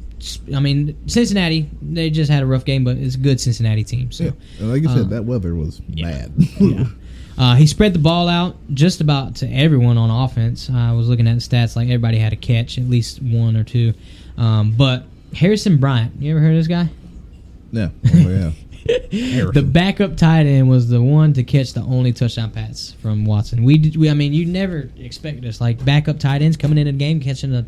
S2: I mean, Cincinnati. They just had a rough game, but it's a good Cincinnati team. So
S4: Yeah, like I said,
S2: Uh,
S4: that weather was bad.
S2: yeah. (laughs) Uh, he spread the ball out just about to everyone on offense. I was looking at the stats; like everybody had a catch, at least one or two. Um, but Harrison Bryant, you ever heard of this guy?
S4: yeah, oh, yeah. (laughs)
S2: the backup tight end was the one to catch the only touchdown pass from Watson. We, did, we I mean, you never expect this. Like backup tight ends coming in a game catching a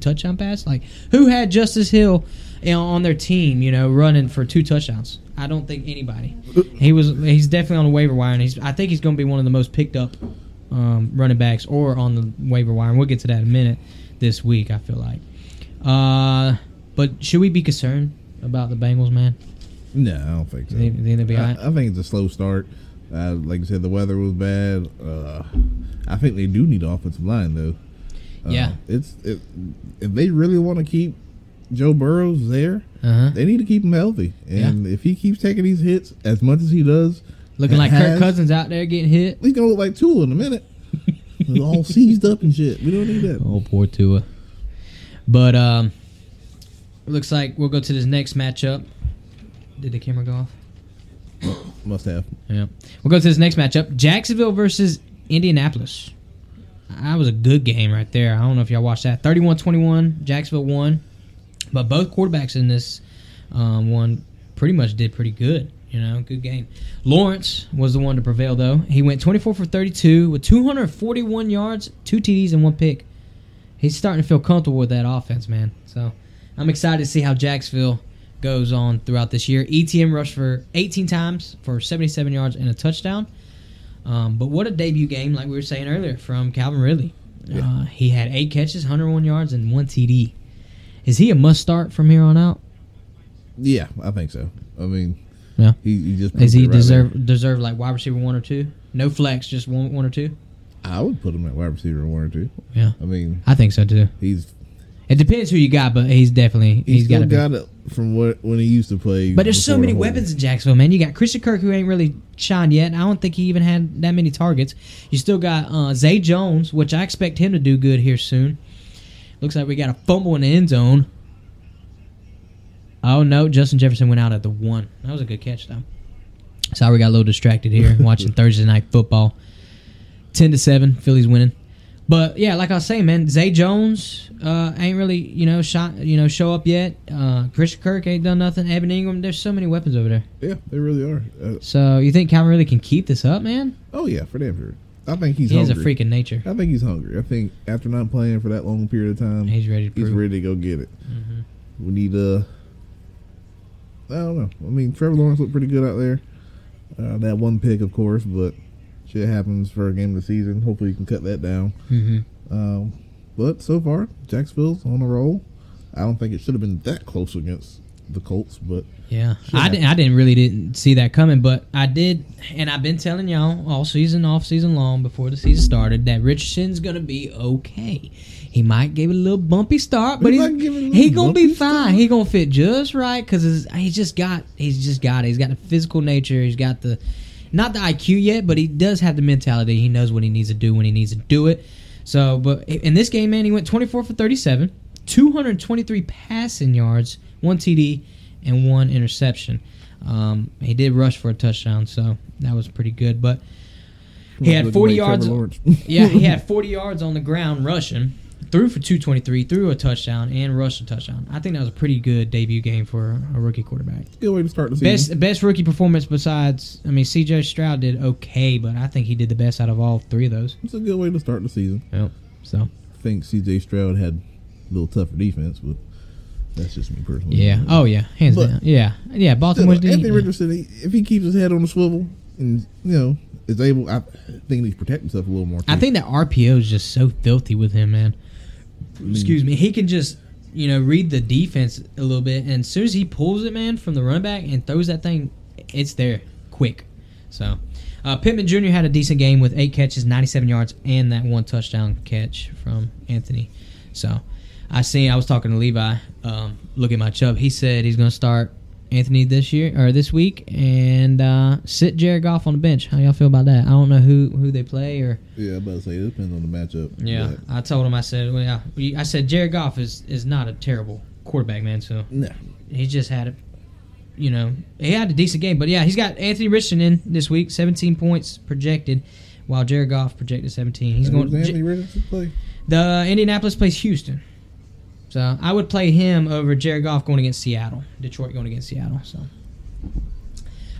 S2: touchdown pass. Like who had Justice Hill you know, on their team? You know, running for two touchdowns. I don't think anybody. He was. He's definitely on the waiver wire, and he's. I think he's going to be one of the most picked up um, running backs or on the waiver wire. And we'll get to that in a minute this week. I feel like. Uh, but should we be concerned about the Bengals, man?
S4: No, I don't think so.
S2: Think they'll be
S4: I,
S2: alright?
S4: I think it's a slow start. Uh, like I said, the weather was bad. Uh, I think they do need an offensive line though. Uh,
S2: Yeah.
S4: it's it, if they really want to keep Joe Burrows there,
S2: Uh huh.
S4: they need to keep him healthy. And if he keeps taking these hits as much as he does,
S2: Looking
S4: and
S2: like Kirk Cousins out there getting hit.
S4: he's gonna look like Tua in a minute. (laughs) He's all seized up and shit. We don't need that.
S2: Oh, poor Tua. But um, looks like we'll go to this next matchup. Did the camera go off? (coughs)
S4: Must have.
S2: Yeah. We'll go to this next matchup: Jacksonville versus Indianapolis. That was a good game right there. I don't know if y'all watched that. 31-21, Jacksonville won, but both quarterbacks in this um, one pretty much did pretty good. You know, good game. Lawrence was the one to prevail though. He went 24 for 32 with 241 yards, two TDs, and one pick. He's starting to feel comfortable with that offense, man. So I'm excited to see how Jacksonville goes on throughout this year. ETN rushed for 18 times for 77 yards and a touchdown. Um, but what a debut game, like we were saying earlier, from Calvin Ridley. Uh, he had eight catches, 101 yards, and one TD. Is he a must start from here on out?
S4: Yeah, I think so. I mean,
S2: Yeah.
S4: he, he just
S2: Is he
S4: right
S2: deserve deserve like wide receiver one or two? No flex, just one one or two.
S4: I would put him at wide receiver one or two.
S2: Yeah,
S4: I mean,
S2: I think so too.
S4: he's
S2: It depends who you got, but he's definitely
S4: he's,
S2: he's got
S4: still
S2: to be.
S4: got it from what when he used to play.
S2: But there's so many
S4: the
S2: weapons in Jacksonville, man. You got Christian Kirk, who ain't really shined yet. I don't think he even had that many targets. You still got uh, Zay Jones, which I expect him to do good here soon. Looks like we got a fumble in the end zone. Oh no, Justin Jefferson went out at the one. That was a good catch though. Sorry, we got a little distracted here (laughs) watching Thursday night football. Ten to seven, Phillies winning. But yeah, like I was saying, man, Zay Jones uh, ain't really you know shot you know show up yet. Uh, Christian Kirk ain't done nothing. Evan Engram, there's so many weapons over there.
S4: Yeah, they really are. Uh,
S2: So you think Calvin really can keep this up, man?
S4: oh yeah, for damn sure. I think he's
S2: He has a
S4: hungry.
S2: freak of nature.
S4: I think he's hungry. I think after not playing for that long period of time,
S2: He's ready to
S4: he's.
S2: Mm-hmm.
S4: ready to go get it. We need uh I don't know. I mean, Trevor Lawrence looked pretty good out there. Uh, that one pick, of course, but shit happens for a game of the season. Hopefully, you can cut that down.
S2: hmm
S4: Um, but so far, Jacksonville's on a roll. I don't think it should have been that close against the Colts, but
S2: Yeah, I didn't. I didn't really didn't see that coming, but I did, and I've been telling y'all all season, off season long, before the season started, that Richardson's gonna be okay. He might give it a little bumpy start, but
S4: He
S2: he's
S4: might give it a little
S2: he gonna be fine.
S4: start.
S2: He gonna fit just right because he's just got he's just got it. He's got the physical nature. He's got the not the IQ yet, but he does have the mentality. He knows what he needs to do when he needs to do it. So, but in this game, man, he went 24 for 37, 223 passing yards, one TD, and one interception. Um, he did rush for a touchdown, so that was pretty good. But he had 40 yards. (laughs) Yeah, he had (laughs) 40 yards on the ground rushing, threw for 223, threw a touchdown, and rushed a touchdown. I think that was a pretty good debut game for a rookie quarterback.
S4: Good way to start the season.
S2: Best best rookie performance besides, I mean, C.J. Stroud did okay, but I think he did the best out of all three of those.
S4: It's a good way to start the season.
S2: Yep. So
S4: I think C.J. Stroud had a little tougher defense, but that's just me personally.
S2: yeah, oh yeah, hands
S4: But-
S2: down. Yeah, yeah.
S4: Still,
S2: Baltimore's
S4: Anthony Richardson, he, if he keeps his head on the swivel and you know is able, I think he's protecting himself a little more.
S2: I think that RPO is just so filthy with him, man. Excuse me, he can just you know read the defense a little bit, and as soon as he pulls it, man, from the running back and throws that thing, it's there quick. So. Uh, Pittman Jr. had a decent game with eight catches, 97 yards, and that one touchdown catch from Anthony. So, I see. I was talking to Levi. Um, look at my chub. He said he's going to start Anthony this year or this week and uh, sit Jared Goff on the bench. How y'all feel about that? I don't know who who they play or
S4: Yeah, I'm about to say it depends on the matchup.
S2: yeah.
S4: but-
S2: I told him I said well, yeah. I said Jared Goff is is not a terrible quarterback man. So
S4: No.
S2: he just had a you know he had a decent game, but yeah, he's got Anthony Richardson in this week, 17 points projected. While Jared Goff projected 17, he's
S4: Who's
S2: going.
S4: Anthony Richardson play?
S2: The Indianapolis plays Houston. So I would play him over Jared Goff going against Seattle. Detroit going against Seattle. So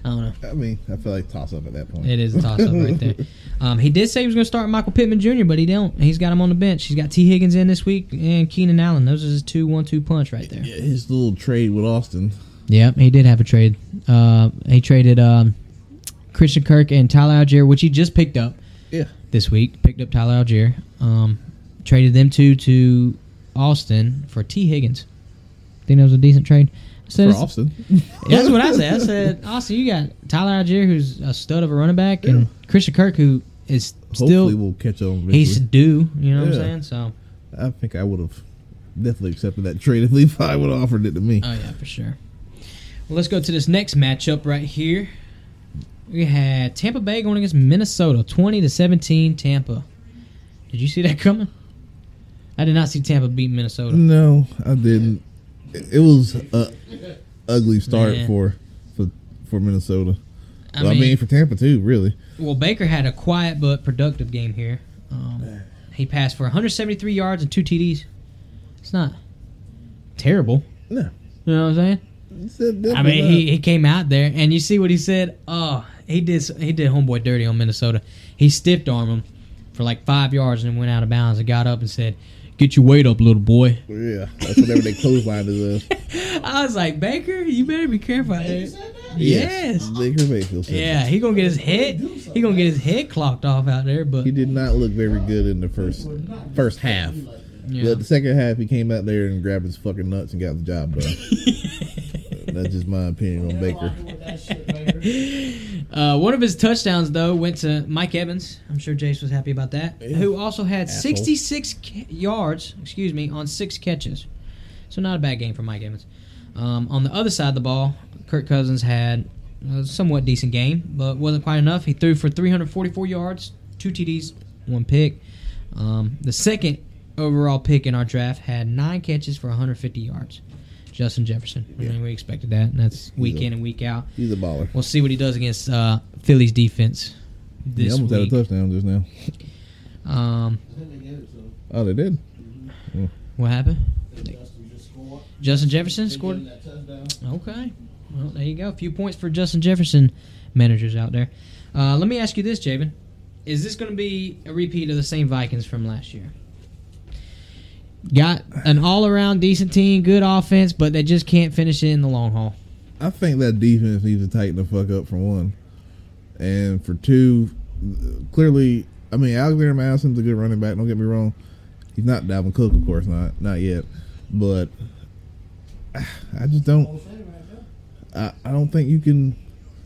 S2: I don't know.
S4: I mean, I feel like toss up at that point.
S2: It is a toss up right there. (laughs) Um, he did say he was going to start Michael Pittman Jr., but he don't. He's got him on the bench. He's got T. Higgins in this week and Keenan Allen. Those are his two one-two punch right there.
S4: Yeah, his little trade with Austin.
S2: Yeah, he did have a trade. Uh, he traded um, Christian Kirk and Tyler Allgeier, which he just picked up
S4: Yeah.
S2: this week. Picked up Tyler Allgeier. Um, traded them two to Austin for T. Higgins. Think that was a decent trade. I said
S4: For Austin. (laughs)
S2: That's what I said. I said, Austin, you got Tyler Allgeier, who's a stud of a running back, and Christian Kirk, who is
S4: Hopefully
S2: still
S4: we'll catch on.
S2: he's due. You know what I'm saying? So,
S4: I think I would have definitely accepted that trade if Levi (laughs) would have offered it to me.
S2: oh yeah, for sure. Well, let's go to this next matchup right here. We had Tampa Bay going against Minnesota, twenty to seventeen. Tampa. Did you see that coming? I did not see Tampa beat Minnesota.
S4: No, I didn't. It was a ugly start
S2: Man.
S4: for for for Minnesota.
S2: I
S4: Well, I
S2: mean,
S4: mean, for Tampa too, really.
S2: Well, Baker had a quiet but productive game here. Um, he passed for 173 yards and two TDs. It's not terrible.
S4: No,
S2: You know what I'm saying? I mean,
S4: not.
S2: he, he came out there and you see what he said. Oh, he did he did homeboy dirty on Minnesota. He stiffed arm him for like five yards and went out of bounds and got up and said, "Get your weight up, little boy."
S4: yeah, that's whatever they clothesline is. Uh, (laughs)
S2: I was like, Baker, you better be careful out there. Yes.
S4: Baker Mayfield. said
S2: Yeah, he gonna get his head. He gonna get his head clocked off out there, but
S4: He did not look very good in the first first half.
S2: yeah.
S4: But the second half, he came out there and grabbed his fucking nuts and got the job done. (laughs) That's just my opinion on Baker. (laughs)
S2: Uh, one of his touchdowns, though, went to Mike Evans. I'm sure Jace was happy about that. Who also had
S4: Asshole.
S2: 66 ca- yards, excuse me, on six catches. So not a bad game for Mike Evans. Um, on the other side of the ball, Kirk Cousins had a somewhat decent game, but wasn't quite enough. He threw for 344 yards, two TDs, one pick. Um, the second overall pick in our draft had nine catches for 150 yards. Justin Jefferson. I mean, we expected that, and that's week
S4: a-
S2: in and week out.
S4: He's a baller.
S2: We'll see what he does against uh, Philly's defense
S4: He
S2: this
S4: almost
S2: week.
S4: had a touchdown just now.
S2: Um,
S4: Oh, they did.
S2: what happened?
S5: Justin.
S2: Justin Jefferson scored.
S5: him that touchdown.
S2: Okay, well there you go. A few points for Justin Jefferson managers out there. Uh, let me ask you this, Javin: Is this going to be a repeat of the same Vikings from last year? Got an all-around decent team, good offense, but they just can't finish it in the long haul.
S4: I think that defense needs to tighten the fuck up for one, and for two, clearly, I mean Alexander Mattison's a good running back. Don't get me wrong. He's not Dalvin Cook, of course not, not yet, but (sighs) I just don't. I, I don't think you can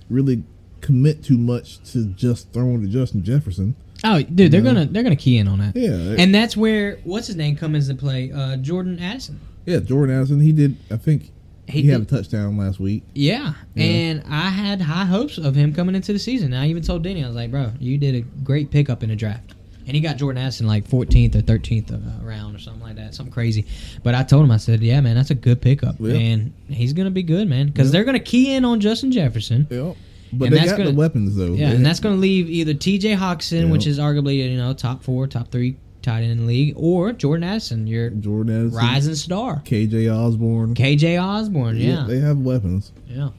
S4: really commit too much to just throwing to Justin Jefferson.
S2: Oh, dude, they're
S4: Yeah.
S2: gonna they're gonna key in on that.
S4: Yeah,
S2: And that's where what's his name comes into play. Uh, Jordan Addison.
S4: yeah. Jordan Addison, he did. I think
S2: He
S4: he, had a touchdown last week.
S2: Yeah.
S4: Yeah.
S2: and I had high hopes of him coming into the season. I even told Denny, I was like, bro, you did a great pickup in the draft. And he got Jordan Addison like 14th or 13th uh, round or something like that, something crazy. But I told him, I said, yeah, man, that's a good pickup,
S4: Yeah.
S2: and he's gonna be good, man, because
S4: Yeah.
S2: they're gonna key in on Justin Jefferson.
S4: Yep. But
S2: And
S4: they
S2: that's
S4: got
S2: gonna-
S4: the weapons though.
S2: Yeah,
S4: They-
S2: and that's going to leave either T.J. Hockenson,
S4: Yeah.
S2: which is arguably you know top four, top three tight end in the league, or Jordan Addison, your
S4: Jordan Addison,
S2: rising star.
S4: KJ Osborne.
S2: KJ Osborne, yeah,
S4: they have weapons.
S2: yeah.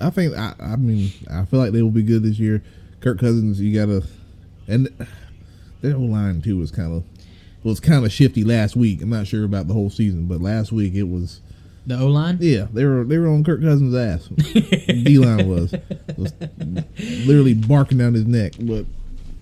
S4: I think. I, I mean, I feel like they will be good this year. Kirk Cousins, you gotta, and their whole line too was kind of was kind of shifty last week. I'm not sure about the whole season, but last week it was.
S2: The O line.
S4: Yeah, they were they were on Kirk Cousins' ass. (laughs) D line was was literally barking down his neck. But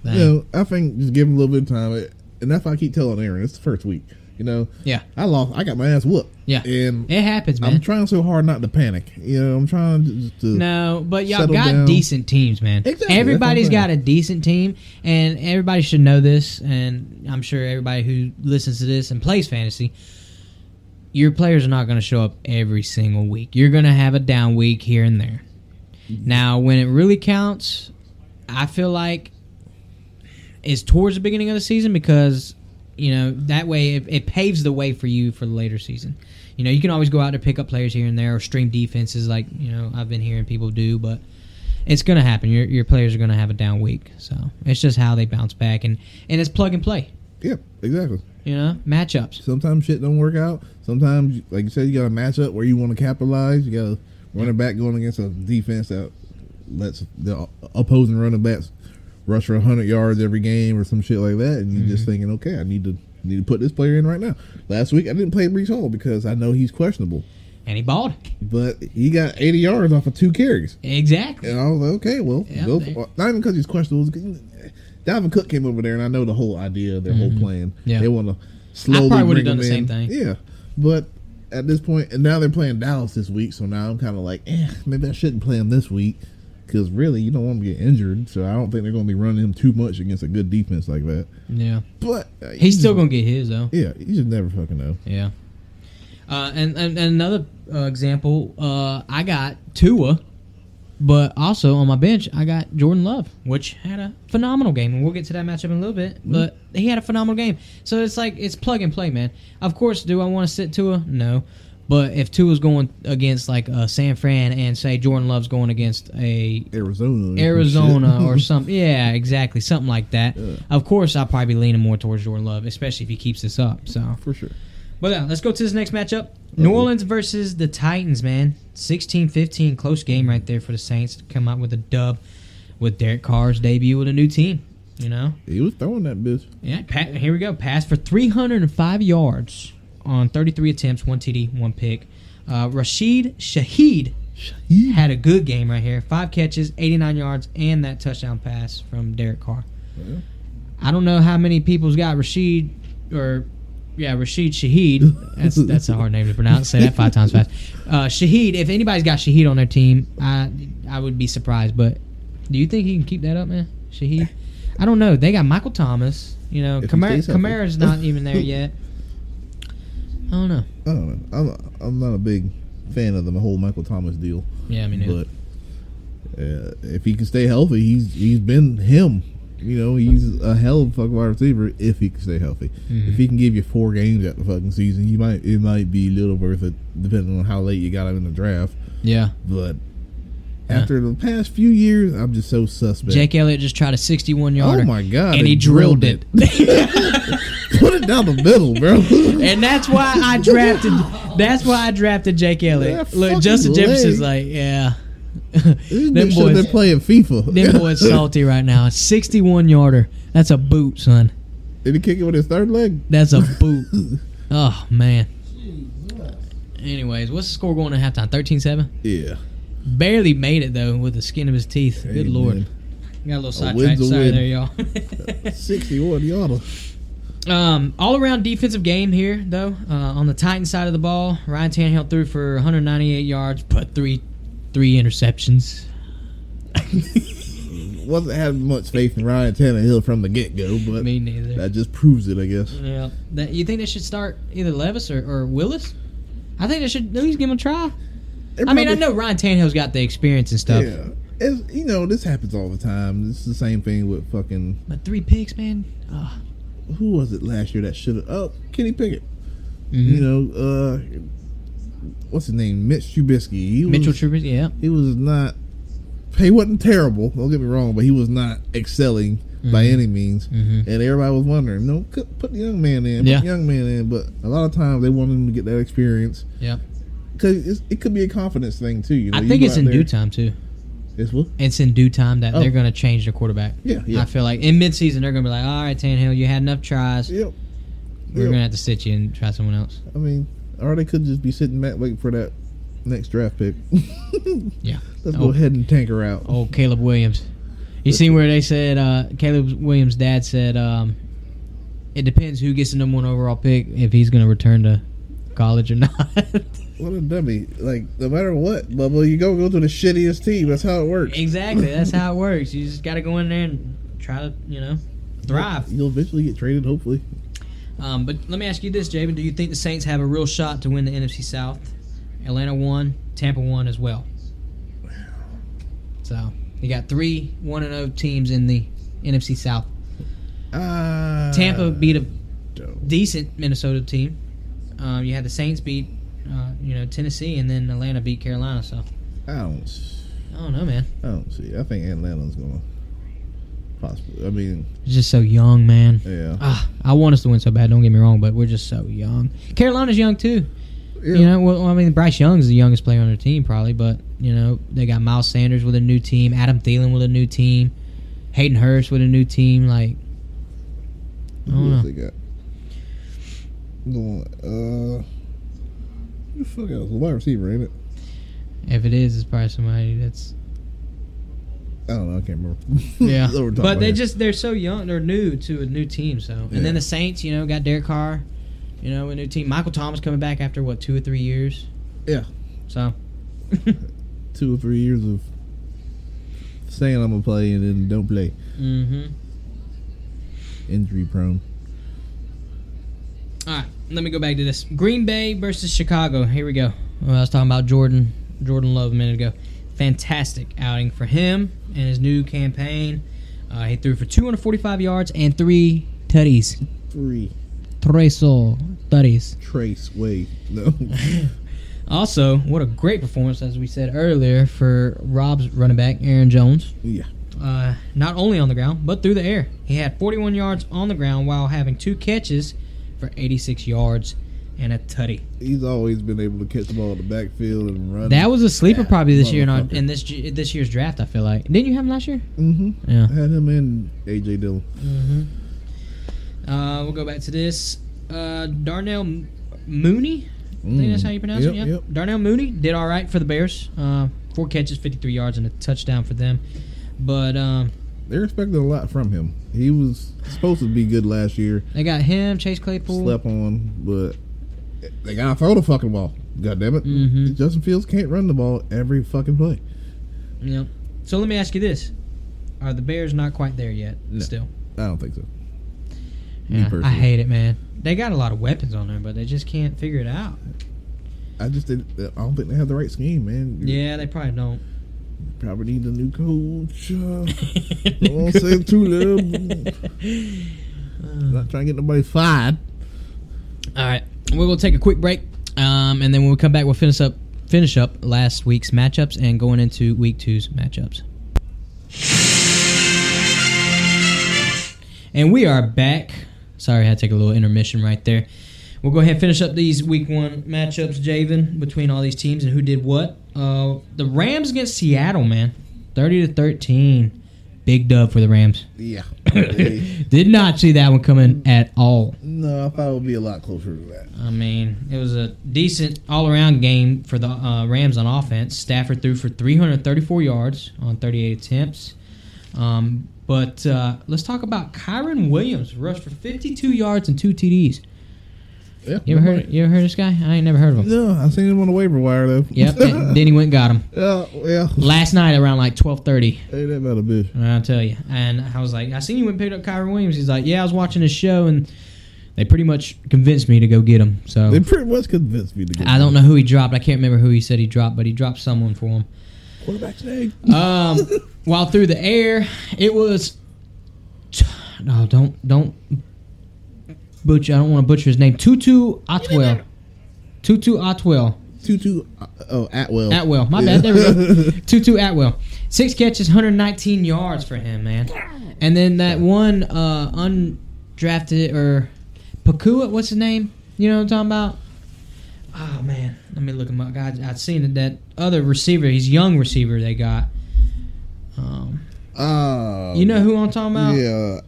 S4: you know, I think just give him a little bit of time, and that's why I keep telling Aaron it's the first week. You know,
S2: Yeah.
S4: I lost. I got my ass whooped.
S2: Yeah.
S4: and
S2: It happens, man.
S4: I'm trying so hard not to panic. You know, I'm trying to. to
S2: No, but y'all got
S4: down.
S2: decent teams, man.
S4: Exactly, that's what I'm
S2: Everybody's got a decent team, and everybody should know this. And I'm sure everybody who listens to this and plays fantasy, your players are not going to show up every single week. You're going to have a down week here and there. Now, when it really counts, I feel like is towards the beginning of the season because you know that way it, it paves the way for you for the later season. You know, you can always go out to pick up players here and there or stream defenses like you know I've been hearing people do, but it's going to happen. Your your players are going to have a down week, so it's just how they bounce back and and it's plug and play.
S4: yeah, exactly.
S2: You know, matchups.
S4: Sometimes shit don't work out. Sometimes, like you said, you got a matchup where you want to capitalize. You got a running back going against a defense that lets the opposing running backs rush for hundred yards every game or some shit like that, and you're just mm-hmm. thinking, okay, I need to need to put this player in right now. Last week I didn't play Breece Hall because I know he's questionable,
S2: And he balled.
S4: but he got 80 yards off of two carries.
S2: Exactly.
S4: And I was like, okay, well,
S2: Yeah,
S4: go
S2: they-
S4: for, not even because he's questionable. Dalvin Cook came over there, and I know the whole idea of their whole plan.
S2: Mm-hmm. Yeah.
S4: They want to slowly.
S2: I probably would've done the
S4: him
S2: same thing.
S4: Yeah, but at this point, and now they're playing Dallas this week, so now I'm kind of like, eh, maybe I shouldn't play him this week because really, you don't want him to get injured. So I don't think they're going to be running him too much against a good defense like that.
S2: Yeah.
S4: But uh,
S2: He's still going to get his though.
S4: Yeah, you just never fucking know.
S2: Yeah. Uh, and, and, and another uh, example, uh, I got Tua, but also on my bench, I got Jordan Love, which had a phenomenal game. And we'll get to that matchup in a little bit, but he had a phenomenal game. So it's like, it's plug and play, man. Of course, do I want to sit Tua? No. But if Tua's going against like uh, San Fran and say Jordan Love's going against a
S4: Arizona,
S2: Arizona or (laughs) something. Yeah, exactly, something like that.
S4: Yeah.
S2: Of course, I'll probably be leaning more towards Jordan Love, especially if he keeps this up. So,
S4: for sure.
S2: But yeah, let's go to this next matchup. New. Orleans versus the Titans, man. 16-15, close game right there for the Saints to come out with a dub with Derek Carr's debut with a new team. You know,
S4: He was throwing that bitch.
S2: yeah. Here we go. Pass for 305 yards on 33 attempts, one TD, one pick. Uh, Rashid Shaheed
S4: He
S2: had a good game right here. Five catches, 89 yards, and that touchdown pass from Derek Carr.
S4: Yeah.
S2: I don't know how many people's got Rashid or yeah, Rashid Shaheed. That's that's a hard name to pronounce. Say that five times fast. Uh, Shaheed. If anybody's got Shaheed on their team, I I would be surprised. But do you think he can keep that up, man? Shaheed. I don't know. They got Michael Thomas. You know, Kamara. Kamara's not even there yet. I don't know.
S4: I don't know. I'm I'm not a big fan of the whole Michael Thomas deal.
S2: Yeah, I mean,
S4: but uh, if he can stay healthy, he's he's been him. You know, he's a hell of a fucking wide receiver if he can stay healthy.
S2: Mhm.
S4: If he can give you four games at the fucking season, you might it might be little worth it, depending on how late you got him in the draft.
S2: yeah.
S4: But after the past few years, I'm just so suspect.
S2: Jake Elliott just tried a 61 yarder.
S4: oh my god!
S2: and he drilled it. (laughs)
S4: Put it down the middle, bro. (laughs)
S2: and that's why I drafted. That's why I drafted Jake Elliott. Look, Justin Jefferson's like, yeah. Them
S4: have been playing FIFA.
S2: them (laughs) boys salty right now. 61 yarder. That's a boot, son.
S4: Did he kick it with his third leg?
S2: That's a (laughs) boot. oh man. Anyways, what's the score going at halftime? 13-7?
S4: Yeah.
S2: Barely made it though with the skin of his teeth. Good
S4: Amen.
S2: lord. Got a little sidetracked. Sorry
S4: win.
S2: there, y'all. (laughs)
S4: 61 yarder.
S2: Um, all around defensive game here, though. Uh, on the Titan side of the ball, Ryan Tannehill threw for 198 yards, but three three interceptions. (laughs)
S4: Wasn't having much faith in Ryan Tannehill from the get go, but
S2: Me neither.
S4: that just proves it, I guess.
S2: yeah, that you think they should start either Levis or, or Willis? I think they should at least give him a try. I mean, I know Ryan Tannehill's got the experience and stuff,
S4: Yeah. It's, you know, this happens all the time. It's the same thing with fucking.
S2: but three picks, man. Oh,
S4: Who was it last year that should have. Oh, Kenny Pickett.
S2: mhm.
S4: You know, uh. What's his name? Mitch Trubisky. He was,
S2: Mitchell Trubisky, yeah.
S4: He was not. He wasn't terrible. Don't get me wrong, but he was not excelling by
S2: Mhm.
S4: any means.
S2: Mhm.
S4: And everybody was wondering, no, put put the young man in,
S2: Yeah.
S4: put the young man in. But a lot of times they want him to get that experience
S2: Yeah.
S4: because it could be a confidence thing too. You know,
S2: I think it's in
S4: there-
S2: due time too.
S4: It's what?
S2: It's in due time that
S4: Oh.
S2: they're going to change their quarterback.
S4: Yeah, yeah.
S2: I feel like in midseason they're going to be like, all right, Tannehill, you had enough tries.
S4: Yep.
S2: We're
S4: Yep.
S2: going to have to sit you and try someone else.
S4: I mean, or they could just be sitting back waiting for that next draft pick. (laughs)
S2: Yeah.
S4: Let's
S2: Oh.
S4: go ahead and tank her out.
S2: Oh, Caleb Williams. You seen where they said uh, Caleb Williams' dad said, um, It depends who gets the number one overall pick if he's going to return to college or (laughs) not.
S4: What a dummy! Like no matter what, Bubba, you go go to the shittiest team. That's how it works.
S2: exactly. That's (laughs) how it works. You just got to go in there and try to, you know, thrive.
S4: You'll eventually get traded, hopefully.
S2: Um, but let me ask you this, Javin. Do you think the Saints have a real shot to win the NFC South? Atlanta won, Tampa won as well. So you got three one and zero teams in the NFC South.
S4: Uh,
S2: Tampa beat a
S4: don't-
S2: decent Minnesota team. Um, you had the Saints beat, uh, you know, Tennessee, and then Atlanta beat Carolina. So
S4: I don't.
S2: I don't know, man.
S4: I don't see. I think Atlanta's gonna possibly. I mean,
S2: It's just so young, man.
S4: yeah.
S2: Ah, I want us to win so bad. Don't get me wrong, but we're just so young. Carolina's young too.
S4: yeah.
S2: You know, well, I mean, Bryce Young's the youngest player on their team, probably, but you know, they got Miles Sanders with a new team, Adam Thielen with a new team, Hayden Hurst with a new team. Like, I
S4: Who
S2: don't
S4: else
S2: know.
S4: they got? Going, uh, the fuck else? The wide receiver, ain't it?
S2: if it is, it's probably somebody that's
S4: I don't know. I can't remember. (laughs)
S2: yeah.
S4: That's what we're talking
S2: but they
S4: here.
S2: just they're so young. They're new to a new team. So, and
S4: Yeah.
S2: then the Saints, you know, got Derek Carr, you know, a new team. Michael Thomas coming back after what two or three years.
S4: Yeah.
S2: So, (laughs)
S4: two or three years of saying I'm gonna play and then don't play.
S2: mm-hmm.
S4: Injury prone.
S2: All right, let me go back to this. Green Bay versus Chicago. Here we go. Well, I was talking about Jordan Jordan Love a minute ago. Fantastic outing for him and his new campaign. Uh, he threw for 245 yards and three tutties.
S4: Three.
S2: Tres tutties.
S4: Trace way. No. (laughs)
S2: Also, what a great performance, as we said earlier, for Rob's running back, Aaron Jones.
S4: yeah.
S2: Uh, not only on the ground, but through the air. He had 41 yards on the ground while having two catches for 86 yards and a tutty.
S4: He's always been able to catch the ball in the backfield and run.
S2: That was a sleeper probably this year in, our, in this this year's draft. I feel like didn't you have him last year?
S4: Mm-hmm.
S2: Yeah.
S4: I had him and AJ Dillon.
S2: Mm-hmm. Uh, we'll go back to this. Uh, Darnell Mooney. I think that's how you pronounce
S4: yep,
S2: it. Yeah.
S4: Yep.
S2: Darnell Mooney did all right for the Bears. Uh, four catches, 53 yards, and a touchdown for them. But um,
S4: They're expecting a lot from him. He was supposed to be good last year.
S2: they got him, Chase Claypool.
S4: Slept on, but they gotta throw the fucking ball. God damn it.
S2: Mhm.
S4: Justin Fields can't run the ball every fucking play.
S2: Yep. So let me ask you this: Are the Bears not quite there yet?
S4: No.
S2: Still,
S4: I don't think so.
S2: Yeah, I hate it, man. They got a lot of weapons on there, but they just can't figure it out.
S4: I just did, I don't think they have the right scheme, man.
S2: Yeah, they probably don't.
S4: Probably need a new coach. Uh, (laughs) don't want to say too loud. Not trying to get nobody fired.
S2: All right, we're gonna take a quick break, um, and then when we come back, we'll finish up finish up last week's matchups and going into week two's matchups. And we are back. Sorry, I had to take a little intermission right there. We'll go ahead and finish up these week one matchups, Javin, between all these teams and who did what. Uh, the Rams against Seattle, man, thirty to thirteen, big dub for the Rams.
S4: Yeah.
S2: Did not see that one coming at all.
S4: no, I thought it would be a lot closer to that.
S2: I mean, it was a decent all-around game for the uh, Rams on offense. Stafford threw for 334 yards on 38 attempts. Um, but uh, let's talk about Kyren Williams, rushed for 52 yards and two TDs.
S4: Yeah.
S2: You ever heard? You ever heard this guy? I ain't never heard of him.
S4: No, I seen him on the waiver wire though.
S2: Yep. then (laughs) then he went and got him
S4: yeah, yeah.
S2: last night around like 12:30.
S4: Ain't that about a bitch?
S2: I'll tell you. And I was like, I seen you went and picked up Kyren Williams. He's like, Yeah, I was watching his show and they pretty much convinced me to go get him. So
S4: They pretty much convinced me to get
S2: I don't know who he dropped. I can't remember who he said he dropped, but he dropped someone for him.
S4: quarterback snake.
S2: Um, (laughs) while through the air, it was. No, don't don't butcher. I don't want to butcher his name. Tutu Atwell. Tutu Atwell.
S4: Tutu. Uh, oh, Atwell.
S2: Atwell. My bad. There we go. (laughs) Tutu Atwell. Six catches, 119 yards for him, man. And then that one uh, undrafted or Pakua, what's his name? You know what I'm talking about? Oh man, let me look him up. God, I've seen it. That other receiver, he's young receiver they got. Um,
S4: Uh,
S2: you know who I'm talking about?
S4: Yeah,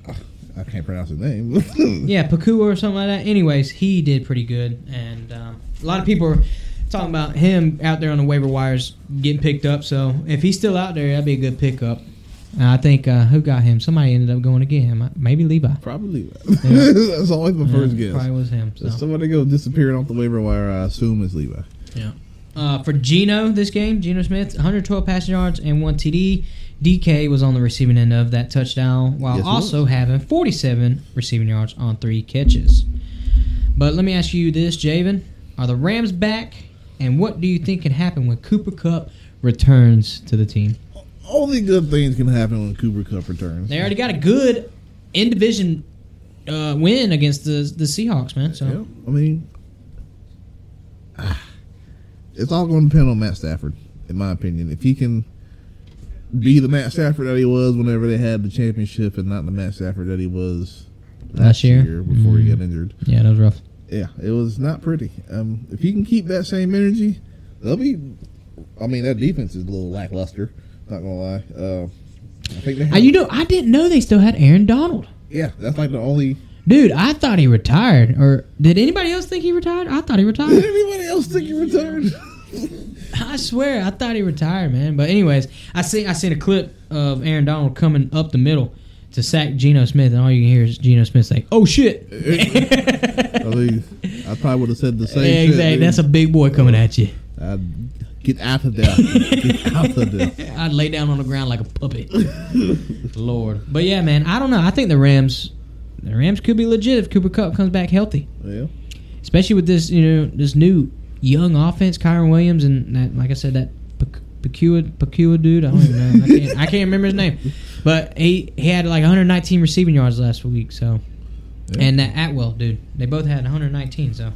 S4: I can't pronounce his name. (laughs)
S2: Yeah, Pakua or something like that. Anyways, he did pretty good, and um, a lot of people are talking about him out there on the waiver wires getting picked up. So if he's still out there, that'd be a good pickup. And I think uh, who got him? Somebody ended up going to get him. Uh, Maybe Levi.
S4: Probably. (laughs) That's always my first
S2: Yeah,
S4: guess.
S2: Probably was him.
S4: If
S2: So.
S4: somebody goes disappearing off the waiver wire, I assume it's Levi.
S2: Yeah. Uh, for Geno, this game, Geno Smith, 112 passing yards and one TD. DK was on the receiving end of that touchdown, while
S4: Yes,
S2: also having 47 receiving yards on three catches. But let me ask you this, Javin: Are the Rams back? And what do you think can happen when Cooper Kupp returns to the team?
S4: Only good things can happen when Cooper Kupp returns.
S2: They already got a good in division uh, win against the the Seahawks, man. So
S4: Yeah, I mean, ah, it's all going to depend on Matt Stafford, in my opinion. If he can be the Matt Stafford that he was whenever they had the championship, and not the Matt Stafford that he was
S2: Last year?
S4: before he
S2: Mm.
S4: got injured.
S2: yeah, that was rough.
S4: Yeah, it was not pretty. Um, if he can keep that same energy, they'll be. I mean, that defense is a little lackluster. Not gonna lie. Uh, I think they. Have,
S2: Uh, you know, I didn't know they still had Aaron Donald.
S4: yeah, that's like the only.
S2: Dude, I thought he retired. Or did anybody else think he retired? I thought he retired.
S4: Did anybody else think he returned? (laughs)
S2: I swear, I thought he retired, man. But anyways, I see I seen a clip of Aaron Donald coming up the middle to sack Geno Smith, and all you can hear is Geno Smith say, "Oh shit!" (laughs)
S4: I mean, I probably would have said the same.
S2: Yeah, exactly.
S4: dude.
S2: That's a big boy coming at you.
S4: I'd get out of there. get out of there. (laughs)
S2: I'd lay down on the ground like a puppy. Lord, but yeah, man, I don't know. I think the Rams, the Rams could be legit if Cooper Kupp comes back healthy.
S4: Yeah.
S2: especially with this you know this new young offense, Kyren Williams, and that, like I said, that Pecua Pecua dude. I don't even know. I can't, I can't remember his name, but he he had like 119 receiving yards last week. So,
S4: Yeah.
S2: and that Atwell dude, they both had 119. So,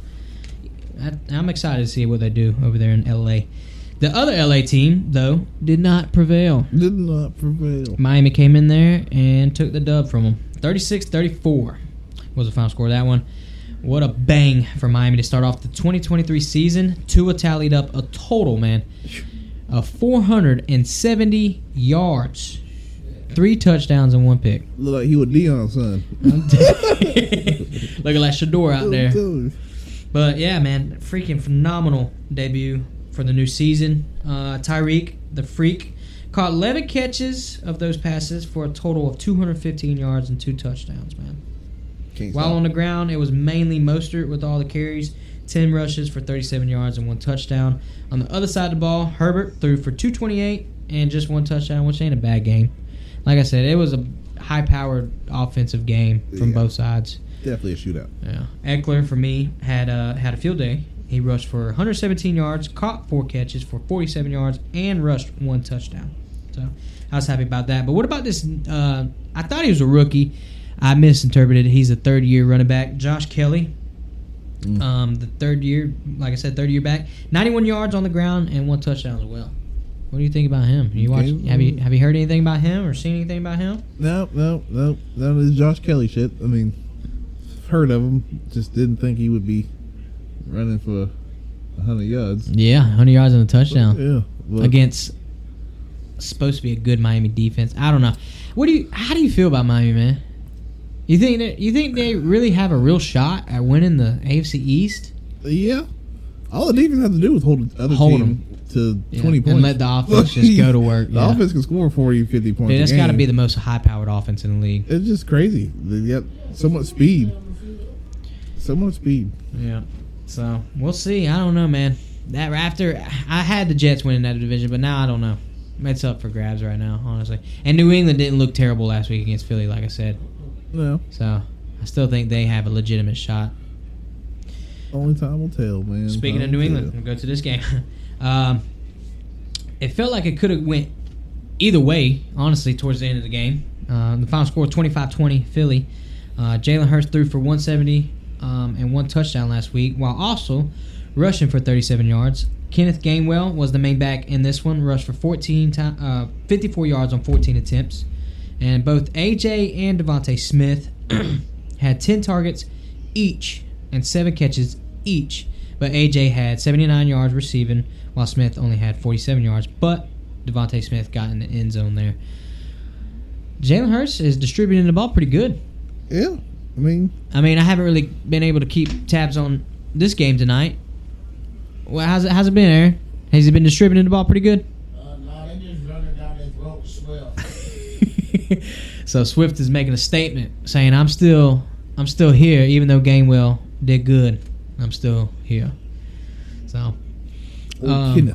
S2: I, I'm excited to see what they do over there in LA. The other LA team, though, did not prevail.
S4: Did not prevail.
S2: Miami came in there and took the dub from them. 36-34 was the final score of that one. What a bang for Miami to start off the 2023 season. Tua tallied up a total, man, of 470 yards. Three touchdowns and one pick.
S4: Look like he was Deion's son. (laughs)
S2: Looking like Shedeur out there.
S4: I'm telling you.
S2: But yeah, man, freaking phenomenal debut for the new season. Uh, Tyreek, the freak, caught 11 catches of those passes for a total of 215 yards and two touchdowns, man.
S4: Can't
S2: While
S4: stop.
S2: on the ground, it was mainly Mostert with all the carries, 10 rushes for 37 yards and one touchdown. On the other side of the ball, Herbert threw for 228 and just one touchdown, which ain't a bad game. Like I said, it was a high-powered offensive game from
S4: Yeah.
S2: both sides.
S4: Definitely a shootout.
S2: Yeah, Ekeler for me had uh, had a field day. He rushed for 117 yards, caught four catches for 47 yards, and rushed one touchdown. So I was happy about that. But what about this? Uh, I thought he was a rookie. I misinterpreted. He's a third year running back, Josh Kelley.
S4: Mm.
S2: Um, the third year, like I said, third year back, 91 yards on the ground and one touchdown as well. What do you think about him? You watch?
S4: Okay,
S2: Have you have you heard anything about him or seen anything about him?
S4: No, no, no. That is Josh Kelley shit. I mean, heard of him. Just didn't think he would be running for 100 yards.
S2: Yeah, 100 yards and a touchdown.
S4: Yeah.
S2: Against supposed to be a good Miami defense. I don't know. What do you? How do you feel about Miami, man? You think that you think they really have a real shot at winning the AFC East?
S4: Yeah. All the defense has to do is hold the other
S2: Hold
S4: team to
S2: Yeah,
S4: 20
S2: and
S4: points.
S2: let the offense just go to work, (laughs)
S4: The
S2: yeah.
S4: offense can score 40, 50 points.
S2: Dude, that's got to be the most high-powered offense in the league.
S4: It's just crazy. They got so much speed. So much speed.
S2: Yeah. So we'll see. I don't know, man. That after I had the Jets winning that division, but now I don't know. It's up for grabs right now, honestly. And New England didn't look terrible last week against Philly, like I said.
S4: No.
S2: So I still think they have a legitimate shot.
S4: Only time will tell, man.
S2: Speaking
S4: Time
S2: of New England,
S4: tell.
S2: we'll go to this game. (laughs) um, it felt like it could have went either way, honestly, towards the end of the game. Uh, the final score 25-20 Philly. Uh, Jalen Hurts threw for 170 um, and one touchdown last week, while also rushing for 37 yards. Kenneth Gainwell was the main back in this one, rushed for 14 ti- uh, 54 yards on 14 attempts. And both AJ and DeVonta Smith (clears throat) had 10 targets each and 7 catches each. But AJ had 79 yards receiving, while Smith only had 47 yards. But DeVonta Smith got in the end zone there. Jalen Hurts is distributing the ball pretty good.
S4: Yeah. I mean,
S2: I mean, I haven't really been able to keep tabs on this game tonight. Well, how's it, how's it been, Aaron? Has he been distributing the ball pretty good?
S5: Uh, nah, they just running down their throat as well. (laughs)
S2: so Swift is making a statement saying, "I'm still, I'm still here, even though Gainwell did good. I'm still here." So Um,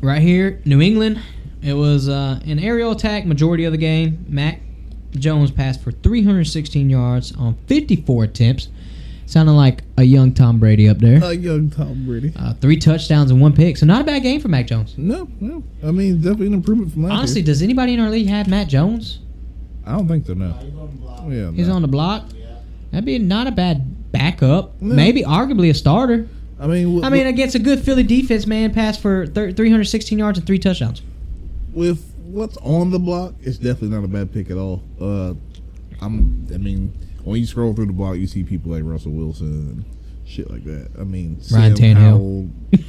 S2: right here, New England. It was uh, an aerial attack majority of the game. Mac Jones passed for 316 yards on 54 attempts, sounding like a young Tom Brady up there.
S4: A young Tom Brady.
S2: Uh, three touchdowns and one pick, so not a bad game for Mac Jones.
S4: No, no. I mean, definitely an improvement from last
S2: Honestly,
S4: year.
S2: does anybody in our league have Mac Jones?
S4: I don't think so. No.
S5: He's on the block.
S4: Yeah.
S2: He's
S4: no.
S2: on the block. That'd be not a bad backup.
S4: No.
S2: Maybe arguably a starter.
S4: I mean, with,
S2: I mean, against a good Philly defense, man, passed for thir- 316 yards and three touchdowns.
S4: with what's on the block, it's definitely not a bad pick at all. Uh, I'm. I mean, when you scroll through the block, you see people like Russell Wilson and shit like that. I mean,
S2: Ryan
S4: Sam
S2: Tannehill.
S4: Howell. (laughs)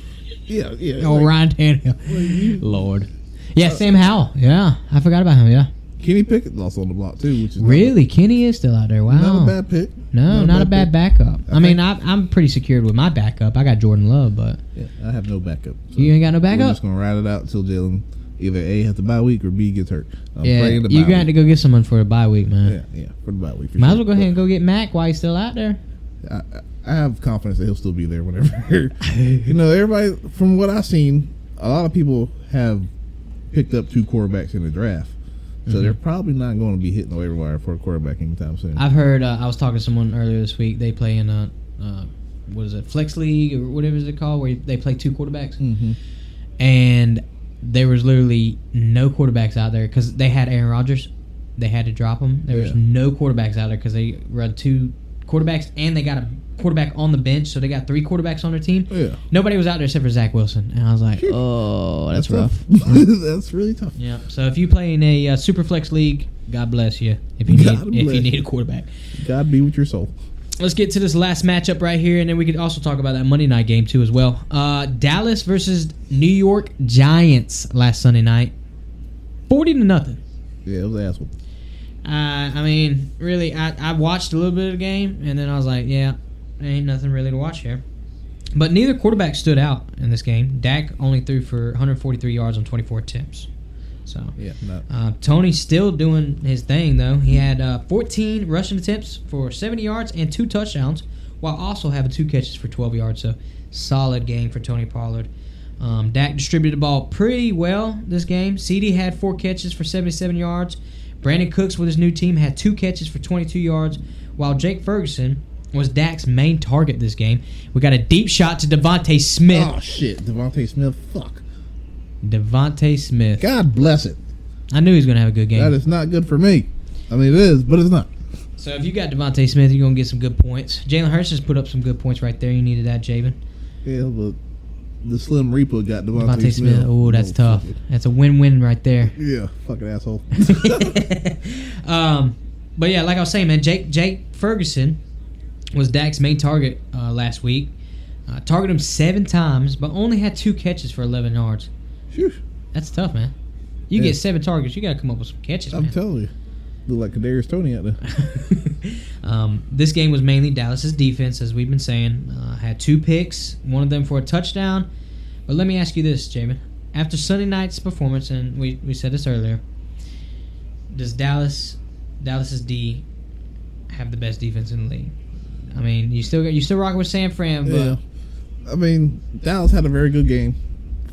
S4: yeah, yeah.
S2: Oh,
S4: like,
S2: Ryan Tannehill.
S4: like you-
S2: Lord. Yeah, uh, Sam Howell. Yeah, I forgot about him. Yeah.
S4: Kenny Pickett's also on the block too, which is not
S2: Really? Kenny is still out there. Wow.
S4: Not a bad pick.
S2: no, not, a bad, backup. I,
S4: I
S2: mean, I, I'm pretty secured with my backup. I got Jordan Love, but
S4: Yeah, I have no backup. So
S2: you ain't got no backup?
S4: just gonna ride it out until Jalen either A has the bye week or B gets hurt. I'm
S2: yeah,
S4: praying the
S2: you
S4: bye
S2: got to go get someone for the bye week, man.
S4: Yeah, yeah, for the bye week. For
S2: Might as well go ahead and go get Mac while he's still out there.
S4: I, I- I have confidence that he'll still be there whenever. (laughs) you know, everybody from what I've seen, a lot of people have picked up two quarterbacks in the draft, so
S2: Mm-hmm.
S4: they're probably not going to be hitting the waiver wire for a quarterback anytime soon.
S2: I've heard. Uh, I was talking to someone earlier this week. They play in a uh, what is it, flex league or whatever is it called, where they play two quarterbacks,
S4: mm-hmm.
S2: and there was literally no quarterbacks out there because they had Aaron Rodgers. They had to drop him. There was
S4: Yeah.
S2: no quarterbacks out there because they run two quarterbacks and they got a quarterback on the bench, so they got three quarterbacks on their team.
S4: Yeah,
S2: Nobody was out there except for Zach Wilson, and I was like, "Oh, that's, rough." (laughs)
S4: that's really tough.
S2: Yeah. So if you play in a uh, super flex league, God bless you. If you (laughs) need
S4: God
S2: if you need a quarterback.
S4: God be with your soul.
S2: Let's get to this last matchup right here, and then we could also talk about that Monday night game too as well. Uh, Dallas versus New York Giants last Sunday night, forty to nothing.
S4: Yeah, it was an asshole.
S2: Uh, I mean, really, I, I watched a little bit of the game, and then I was like, yeah, ain't nothing really to watch here. But neither quarterback stood out in this game. Dak only threw for 143 yards on 24 attempts. So
S4: Yeah, not.
S2: uh, Tony's still doing his thing though. He had uh, 14 rushing attempts for 70 yards and two touchdowns, while also having two catches for 12 yards. So solid game for Tony Pollard. Um, Dak distributed the ball pretty well this game. CD had four catches for 77 yards. Brandin Cooks with his new team had two catches for 22 yards, while Jake Ferguson was Dak's main target this game. We got a deep shot to DeVonta Smith.
S4: Oh shit, DeVonta Smith. Fuck.
S2: DeVonta Smith.
S4: God bless it.
S2: I knew he was going to have a good game.
S4: That is not good for me. I mean, it is, but it's not.
S2: So if you got DeVonta Smith, you're gonna get some good points. Jalen Hurts just put up some good points right there. You needed that, Javin.
S4: Yeah, but the Slim Reaper got DeVonta,
S2: DeVonta Smith. Oh, that's tough. That's a win-win right there.
S4: Yeah, fucking asshole. (laughs) (laughs)
S2: um, but yeah, like I was saying, man, Jake Jake Ferguson was Dak's main target uh, last week. Uh, targeted him seven times, but only had two catches for 11 yards.
S4: Phew.
S2: That's tough, man. You
S4: Yeah.
S2: get seven targets, you got to come up with some catches,
S4: I'm
S2: man.
S4: telling you, look like Kadarius Toney out there. (laughs)
S2: um, this game was mainly Dallas's defense, as we've been saying. Uh, had two picks, one of them for a touchdown. But let me ask you this, Javin. After Sunday night's performance, and we, we said this earlier, does Dallas Dallas's D have the best defense in the league? I mean, you still got you still rocking with San Fran, but
S4: Yeah, I mean Dallas had a very good game.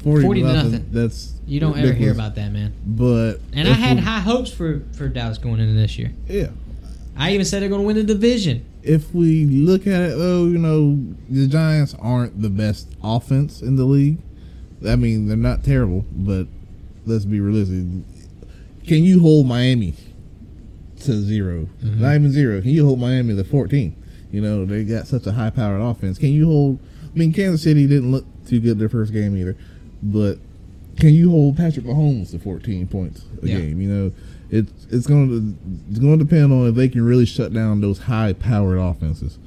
S4: Forty,
S2: 40
S4: to nothing.
S2: nothing.
S4: That's
S2: you don't ever hear about that, man.
S4: But
S2: And I had
S4: we-
S2: high hopes for for Dallas going into this year.
S4: yeah.
S2: I even said they're going to win the division.
S4: If we look at it though, you know the Giants aren't the best offense in the league. I mean they're not terrible, but let's be realistic. Can you hold Miami to 0
S2: Mm-hmm.
S4: Not even zero. Can you hold Miami to fourteen? You know they got such a high powered offense. Can you hold? I mean Kansas City didn't look too good their first game either, but can you hold Patrick Mahomes to 14 points a
S2: Yeah.
S4: game? You know, it's it's going to it's going to depend on if they can really shut down those high powered offenses.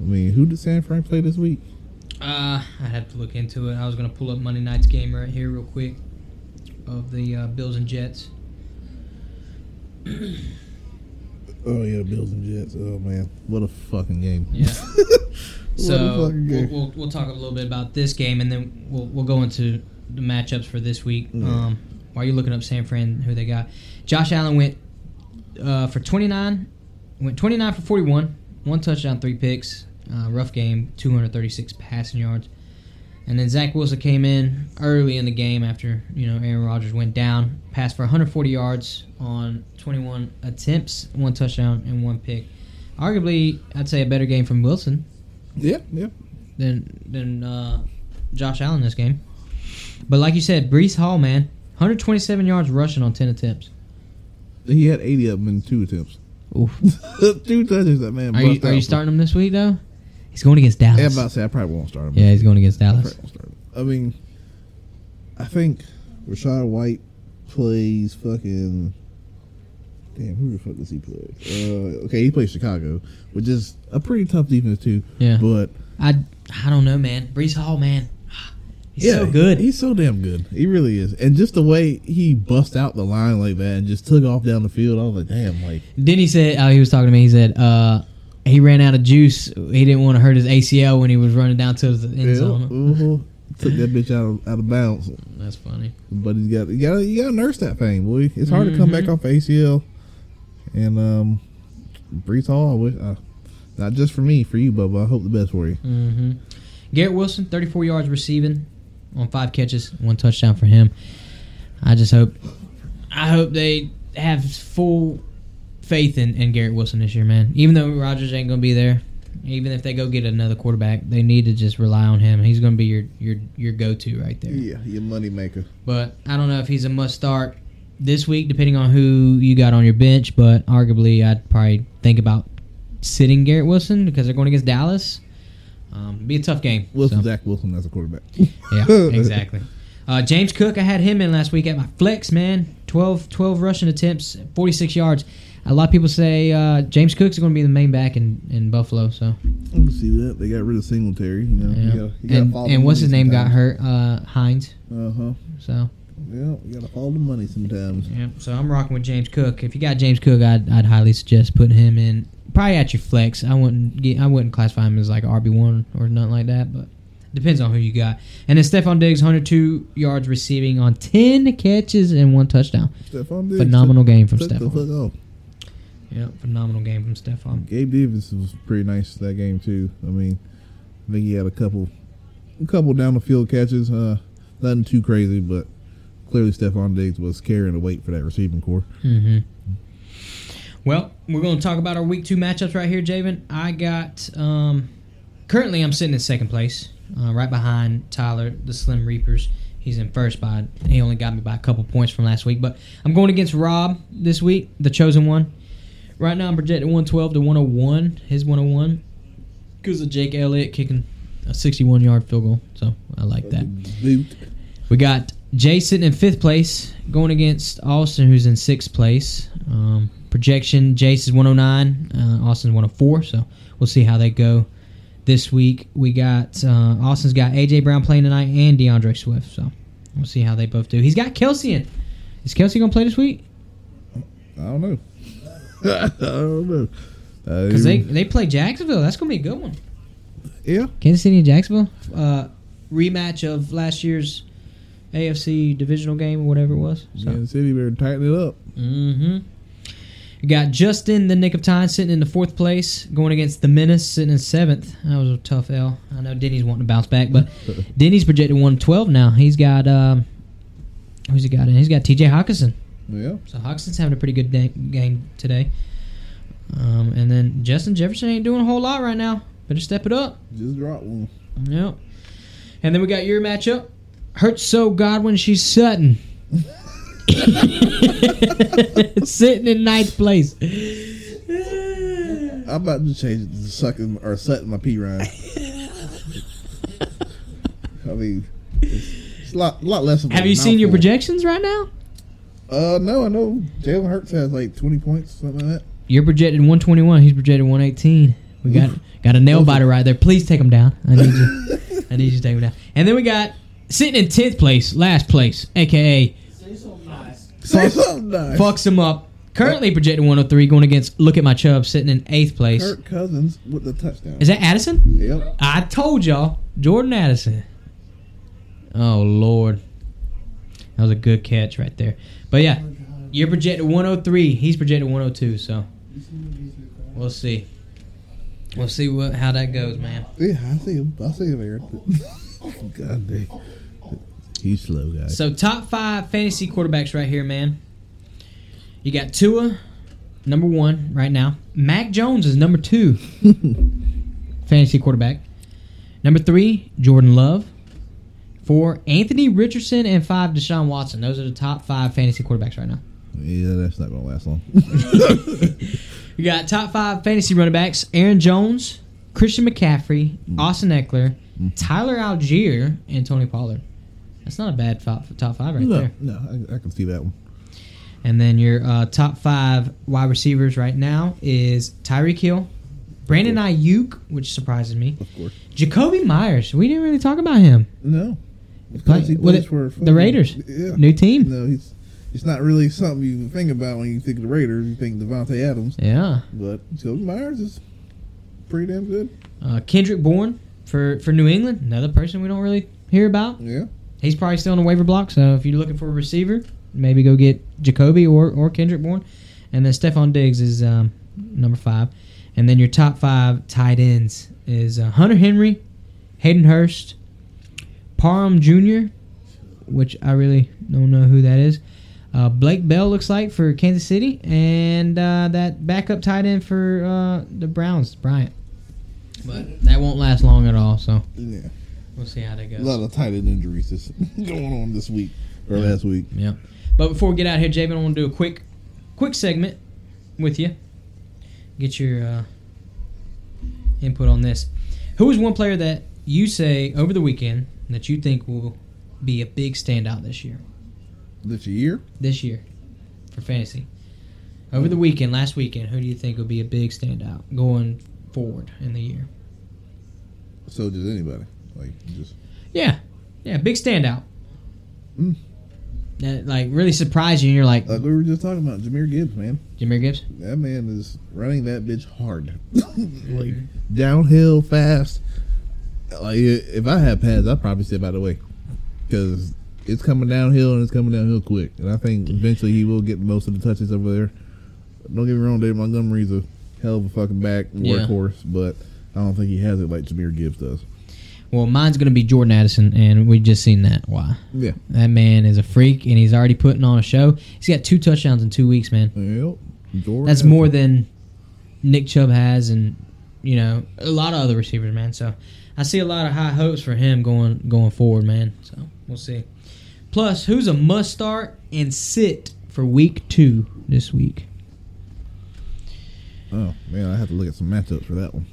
S4: I mean, who did San Fran play this week?
S2: Uh, I'd have to look into it. I was going to pull up Monday night's game right here, real quick, of the uh, Bills and Jets.
S4: Oh yeah, Bills and Jets. Oh man, what a fucking game!
S2: Yeah. (laughs) So we'll, we'll we'll talk a little bit about this game, and then we'll we'll go into the matchups for this week.
S4: Yeah.
S2: Um, while you're looking up San Fran, who they got, Josh Allen went uh, for 29, went 29 for 41, one touchdown, three picks, uh, rough game, 236 passing yards. And then Zach Wilson came in early in the game after you know Aaron Rodgers went down, passed for 140 yards on 21 attempts, one touchdown and one pick. Arguably, I'd say a better game from Wilson
S4: Yeah, yeah.
S2: than than uh, Josh Allen this game. But like you said, Breece Hall, man, 127 yards rushing on 10 attempts.
S4: He had 80 of them in two attempts.
S2: Oof. (laughs)
S4: two touches that man.
S2: Are you are you starting him this week though? He's going against Dallas.
S4: Yeah, I'm about to say I probably won't start him.
S2: Yeah, he's going against
S4: I
S2: Dallas.
S4: probably won't start him. I mean, I think Rachaad White plays fucking. Damn, who the fuck does he play? Uh, okay, he plays Chicago, which is a pretty tough defense too.
S2: Yeah.
S4: but
S2: I I don't know, man. Breece Hall, man, he's
S4: yeah,
S2: so good.
S4: He's so damn good. He really is. And just the way he bust out the line like that and just took off down the field, I was like, damn, like
S2: Then he said, oh, he was talking to me. He said, uh, he ran out of juice. He didn't want to hurt his ACL when he was running down to the end
S4: yeah,
S2: zone.
S4: uh-huh. took that bitch out of, out of bounds.
S2: That's funny.
S4: But he's got you got you got to nurse that pain, boy. It's hard to come back
S2: Mhm.
S4: off ACL. And um, Breece Hall, I wish uh, not just for me, for you, Bubba. I hope the best for you.
S2: hmm Garrett Wilson, 34 yards receiving on five catches, one touchdown for him. I just hope, I hope they have full faith in, in Garrett Wilson this year, man. Even though Rodgers ain't gonna be there, even if they go get another quarterback, they need to just rely on him. He's gonna be your your your go to right there.
S4: Yeah, your money maker.
S2: But I don't know if he's a must start this week, depending on who you got on your bench. But arguably, I'd probably think about sitting Garrett Wilson because they're going against Dallas. Um, be a tough game.
S4: Wilson,
S2: so,
S4: Zach Wilson as a quarterback. (laughs)
S2: yeah, exactly. (laughs) Uh, James Cook, I had him in last week at my flex, man. 12, 12 rushing attempts, 46 yards. A lot of people say uh, James Cook's going to be the main back in, in Buffalo. So,
S4: I can see that they got rid of Singletary. You know,
S2: yeah.
S4: you gotta, you gotta
S2: and, and what's his name got hurt? Uh, Hines.
S4: Uh huh.
S2: So,
S4: Yeah, you gotta follow the money sometimes.
S2: Yeah, so I'm rocking with James Cook. If you got James Cook, I'd, I'd highly suggest putting him in. Probably at your flex. I wouldn't get, I wouldn't classify him as like RB one or nothing like that, but depends on who you got. And then Stefon Diggs, 102 yards receiving on 10 catches and one touchdown.
S4: Stefon Diggs
S2: Phenomenal game from
S4: took, took the Stefon.
S2: Yeah, phenomenal game from Stefon.
S4: Gabe Davis was pretty nice that game too. I mean, I think he had a couple, a couple down the field catches. Uh, nothing too crazy, but clearly Stefon Diggs was carrying the weight for that receiving core.
S2: Mm-hmm. Well, we're going to talk about our week two matchups right here, Javin. I got um, currently I'm sitting in second place, uh, right behind Tyler, the Slim Reapers. He's in first by he only got me by a couple points from last week, but I'm going against Rob this week, the chosen one. Right now I'm projected 112 to 101, his 101, because of Jake Elliott kicking a 61 yard field goal. So I like that. We got Sitting in fifth place, going against Austin, who's in sixth place. Um, projection: Jace is 109, uh, Austin's 104. So we'll see how they go this week. We got uh, Austin's got AJ Brown playing tonight and D'Andre Swift. So we'll see how they both do. He's got Kelce in. Is Kelce gonna play this week?
S4: I don't know. (laughs) I don't know. Uh,
S2: Because they they play Jacksonville. That's gonna be a good one.
S4: yeah,
S2: Kansas City and Jacksonville. Uh, rematch of last year's AFC divisional game or whatever it was. So.
S4: Kansas City better tighten it up.
S2: Mm-hmm. You got Justin, the nick of time, sitting in the fourth place, going against the Menace, sitting in seventh. That was a tough L. I know Denny's wanting to bounce back, but (laughs) Denny's projected 112 now. He's got um, who's he got in? He's got T.J. Hockenson.
S4: Yeah,
S2: So Hockenson's having a pretty good day, game today. Um, and then Justin Jefferson ain't doing a whole lot right now. Better step it up.
S4: just drop one.
S2: Yep. And then we got your matchup. Hurts so Godwin, she's Sutton. (laughs) Sitting in ninth place.
S4: I'm about to change it to sucking or sucking my pee rhyme. I mean, it's, it's a lot, lot less.
S2: Have you seen your projections right now?
S4: Uh, no, I know Jalen Hurts has like 20 points, something like that.
S2: You're projected 121. He's projected 118. We got got a nail biter right there. Please take him down. I need you. (laughs) I need you to take him down. And then we got sitting in tenth place, last place, aka
S5: Say something nice.
S4: Say something nice.
S2: fucks him up. Currently projected 103, going against Look at My Chubb, sitting in eighth place.
S4: Kirk Cousins with the touchdown.
S2: Is that Addison?
S4: Yep.
S2: I told y'all, Jordan Addison. Oh Lord. That was a good catch right there. But yeah, you're projected 103. He's projected 102. So we'll see. We'll see what how that goes, man.
S4: Yeah, I see him. I see him, here. (laughs) God dang. He's slow, guys.
S2: So top five fantasy quarterbacks right here, man. You got Tua, number one right now. Mac Jones is number two, (laughs) fantasy quarterback. Number three, Jordan Love. Four, Anthony Richardson, and five, Deshaun Watson. Those are the top five fantasy quarterbacks right now.
S4: yeah, that's not gonna last long. (laughs)
S2: You got top five fantasy running backs: Aaron Jones, Christian McCaffrey, mm. Austin Ekeler, mm. Tyler Allgeier, and Tony Pollard. That's not a bad top, top five right
S4: no,
S2: there.
S4: no, I, I can see that one.
S2: And then your uh, top five wide receivers right now is Tyreek Hill, Brandon Aiyuk, which surprises me,
S4: Of course.
S2: Jakobi Meyers. We didn't really talk about him.
S4: No.
S2: Play-
S4: Because he plays
S2: it-
S4: for
S2: the Raiders.
S4: Yeah.
S2: New team.
S4: No, he's it's not really something you think about when you think of the Raiders. You think Davante Adams,
S2: Yeah.
S4: but Sylvie Myers is pretty damn good.
S2: Uh, Kendrick Bourne for, for New England, another person we don't really hear about.
S4: Yeah.
S2: He's probably still on the waiver block, so if you're looking for a receiver, maybe go get Jacoby or, or Kendrick Bourne. And then Stephon Diggs is um, number five. And then your top five tight ends is uh, Hunter Henry, Hayden Hurst, Parham Jr., which I really don't know who that is. Uh, Blake Bell looks like for Kansas City, and uh, that backup tight end for uh, the Browns, Bryant. But that won't last long at all, so
S4: Yeah.
S2: We'll see how that goes.
S4: A lot of tight end injuries this, (laughs) going on this week or last week.
S2: Yeah. But before we get out here, Javin, I want to do a quick, quick segment with you. Get your uh, input on this. Who is one player that you say over the weekend that you think will be a big standout this year?
S4: This year,
S2: This year for fantasy. Over the weekend, last weekend, who do you think will be a big standout going forward in the year?
S4: so does anybody. Like just
S2: Yeah, yeah, big standout.
S4: Mm.
S2: That like really surprised you, and you're like,
S4: like we were just talking about, Jahmyr Gibbs, man.
S2: Jahmyr Gibbs.
S4: That man is running that bitch hard, (laughs) like downhill fast. Like if I had pads, I'd probably step out of the way because it's coming downhill and it's coming downhill quick. And I think eventually he will get most of the touches over there. Don't get me wrong, David Montgomery's a hell of a fucking back and
S2: Yeah.
S4: workhorse, but I don't think he has it like Jahmyr Gibbs does.
S2: Well, mine's going to be Jordan Addison, and we just seen that. Why?
S4: Yeah,
S2: That man is a freak, and he's already putting on a show. He's got two touchdowns in two weeks, man.
S4: yep. Jordan
S2: That's
S4: Addison.
S2: more than Nick Chubb has, and you know a lot of other receivers, man. So I see a lot of high hopes for him going going forward, man. So we'll see. Plus, who's a must start and sit for week two this week?
S4: Oh man, I have to look at some matchups for that one.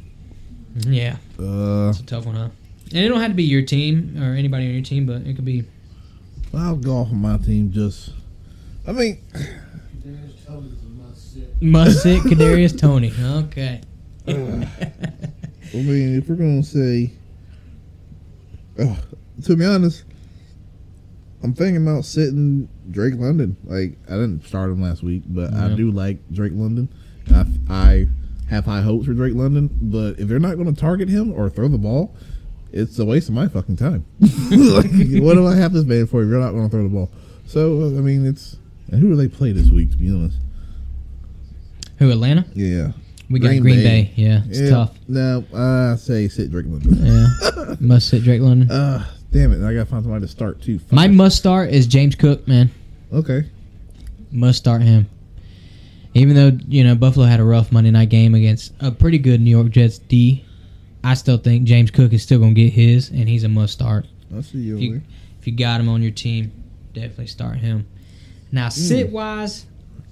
S2: Yeah,
S4: Uh,
S2: it's a tough one, huh? And it don't have to be your team or anybody on your team, but it could be.
S4: I'll go off of my team. Just, I mean,
S5: Darius Toney's a must sit.
S2: Kadarius Toney. Okay. (laughs)
S4: I mean, if we're gonna say, uh, to be honest, I'm thinking about sitting Drake London. Like I didn't start him last week, but I do like Drake London. I, I have high hopes for Drake London, but if they're not going to target him or throw the ball, it's a waste of my fucking time. like, (laughs) what do I have this man for if you're not going to throw the ball? So I mean, it's and who do they play this week? To be honest,
S2: Who Atlanta?
S4: yeah,
S2: We got
S4: Green
S2: Green,
S4: Bay.
S2: Bay. Yeah, it's
S4: yeah.
S2: tough.
S4: No, I say sit Drake London.
S2: Yeah, (laughs) must sit Drake London.
S4: Uh, damn it! I gotta find somebody to start too.
S2: My must start is James Cook, man.
S4: okay.
S2: Must start him. Even though you know Buffalo had a rough Monday night game against a pretty good New York Jets D, I still think James Cook is still gonna get his, and he's a must start.
S4: I see you.
S2: If you, if you got him on your team, definitely start him. Now sit wise.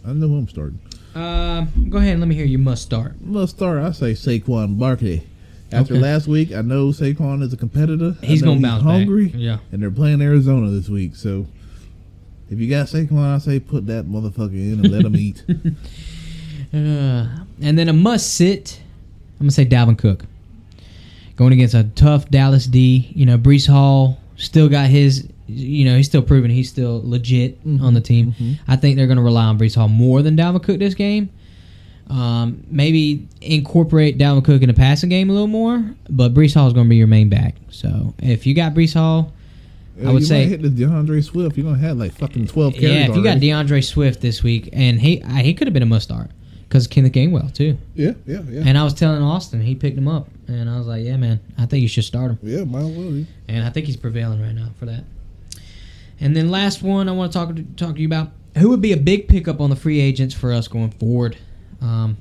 S4: I know who I'm starting.
S2: uh, go ahead and let me hear your must start.
S4: Must start. I say Saquon Barkley. After
S2: Okay.
S4: last week, I know Saquon is a competitor. I
S2: He's
S4: know
S2: gonna bounce
S4: hungry,
S2: back. Yeah.
S4: and they're playing Arizona this week. So, if you got Saquon, I say put that motherfucker in and let him eat. (laughs)
S2: Uh, and then a must sit. I'm gonna say Dalvin Cook. Going against a tough Dallas D. You know, Breece Hall still got his. You know, he's still proven he's still legit on the team. I think they're gonna rely on Breece Hall more than Dalvin Cook this game. Um, maybe incorporate Dalvin Cook in the passing game a little more, but Breece Hall is going to be your main back. So if you got Breece Hall, I would
S4: you
S2: say
S4: hit the D'Andre Swift. You're gonna have like fucking twelve carries.
S2: yeah. If you got. D'Andre Swift this week, and he I, he could have been a must start because Kenneth Gainwell too.
S4: yeah, yeah, yeah,
S2: And I was telling Austin, he picked him up, and I was like, yeah, man, I think you should start him.
S4: yeah. Might as well.
S2: and I think he's prevailing right now for that. And then last one I want to talk to talk to you about who would be a big pickup on the free agents for us going forward. Um,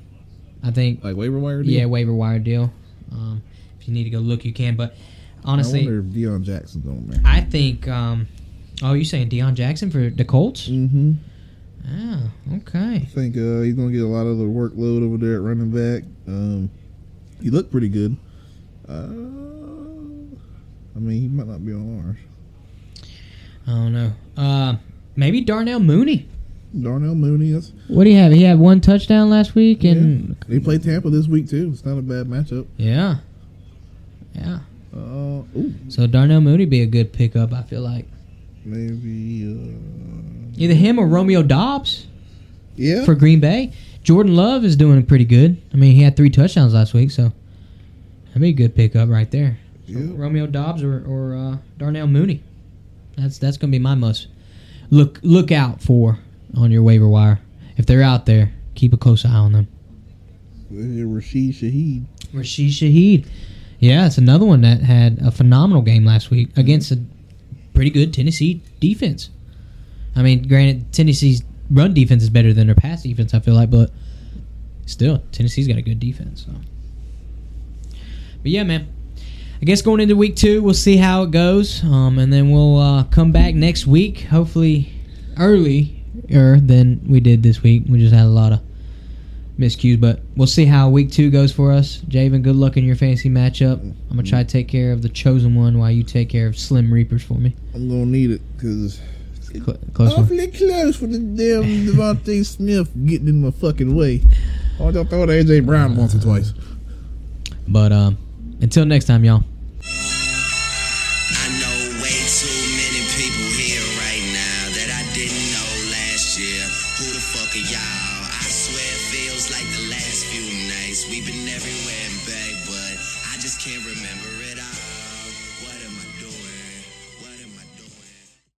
S2: I think
S4: Like waiver wire. Deal?
S2: yeah, waiver wire deal. Um, if you need to go look, you can. But
S4: I
S2: honestly,
S4: wonder if Deon Jackson's on there.
S2: I, think. Um, oh, you saying Deon Jackson for the Colts?
S4: Mm-hmm.
S2: Oh, okay.
S4: I think uh, he's gonna get a lot of the workload over there at running back. Um, he looked pretty good. Uh, I mean, he might not be on ours.
S2: I don't know. Uh, maybe Darnell Mooney.
S4: Darnell Mooney. That's,
S2: What do you have? He had one touchdown last week, and
S4: he played Tampa this week too. It's not a bad matchup.
S2: yeah, yeah.
S4: Uh,
S2: So Darnell Mooney be a good pickup. I feel like
S4: maybe. Uh,
S2: either him or Romeo Doubs
S4: yeah.
S2: for Green Bay. Jordan Love is doing pretty good. I mean, he had three touchdowns last week, so that'd be a good pickup right there. So
S4: Yeah.
S2: Romeo Doubs or, or uh, Darnell Mooney. That's that's gonna be my must look look out for on your waiver wire. If they're out there, keep a close eye on them.
S4: Rashid Shaheed.
S2: Rashid Shaheed. Yeah, it's another one that had a phenomenal game last week against a pretty good Tennessee defense. I mean, granted, Tennessee's run defense is better than their pass defense, I feel like, but still, Tennessee's got a good defense. So. But yeah, man. I guess going into week two, we'll see how it goes, um, and then we'll uh, come back next week, hopefully earlier than we did this week. We just had a lot of miscues, but we'll see how week two goes for us. Javin, good luck in your fantasy matchup. I'm gonna try to take care of the chosen one while you take care of Slim Reapers for me.
S4: I'm gonna need it because
S2: Cl- close one.
S4: awfully close for the damn (laughs) DeVonta Smith getting in my fucking way. Why don't you throw to AJ Brown once or twice?
S2: But um, until next time, y'all.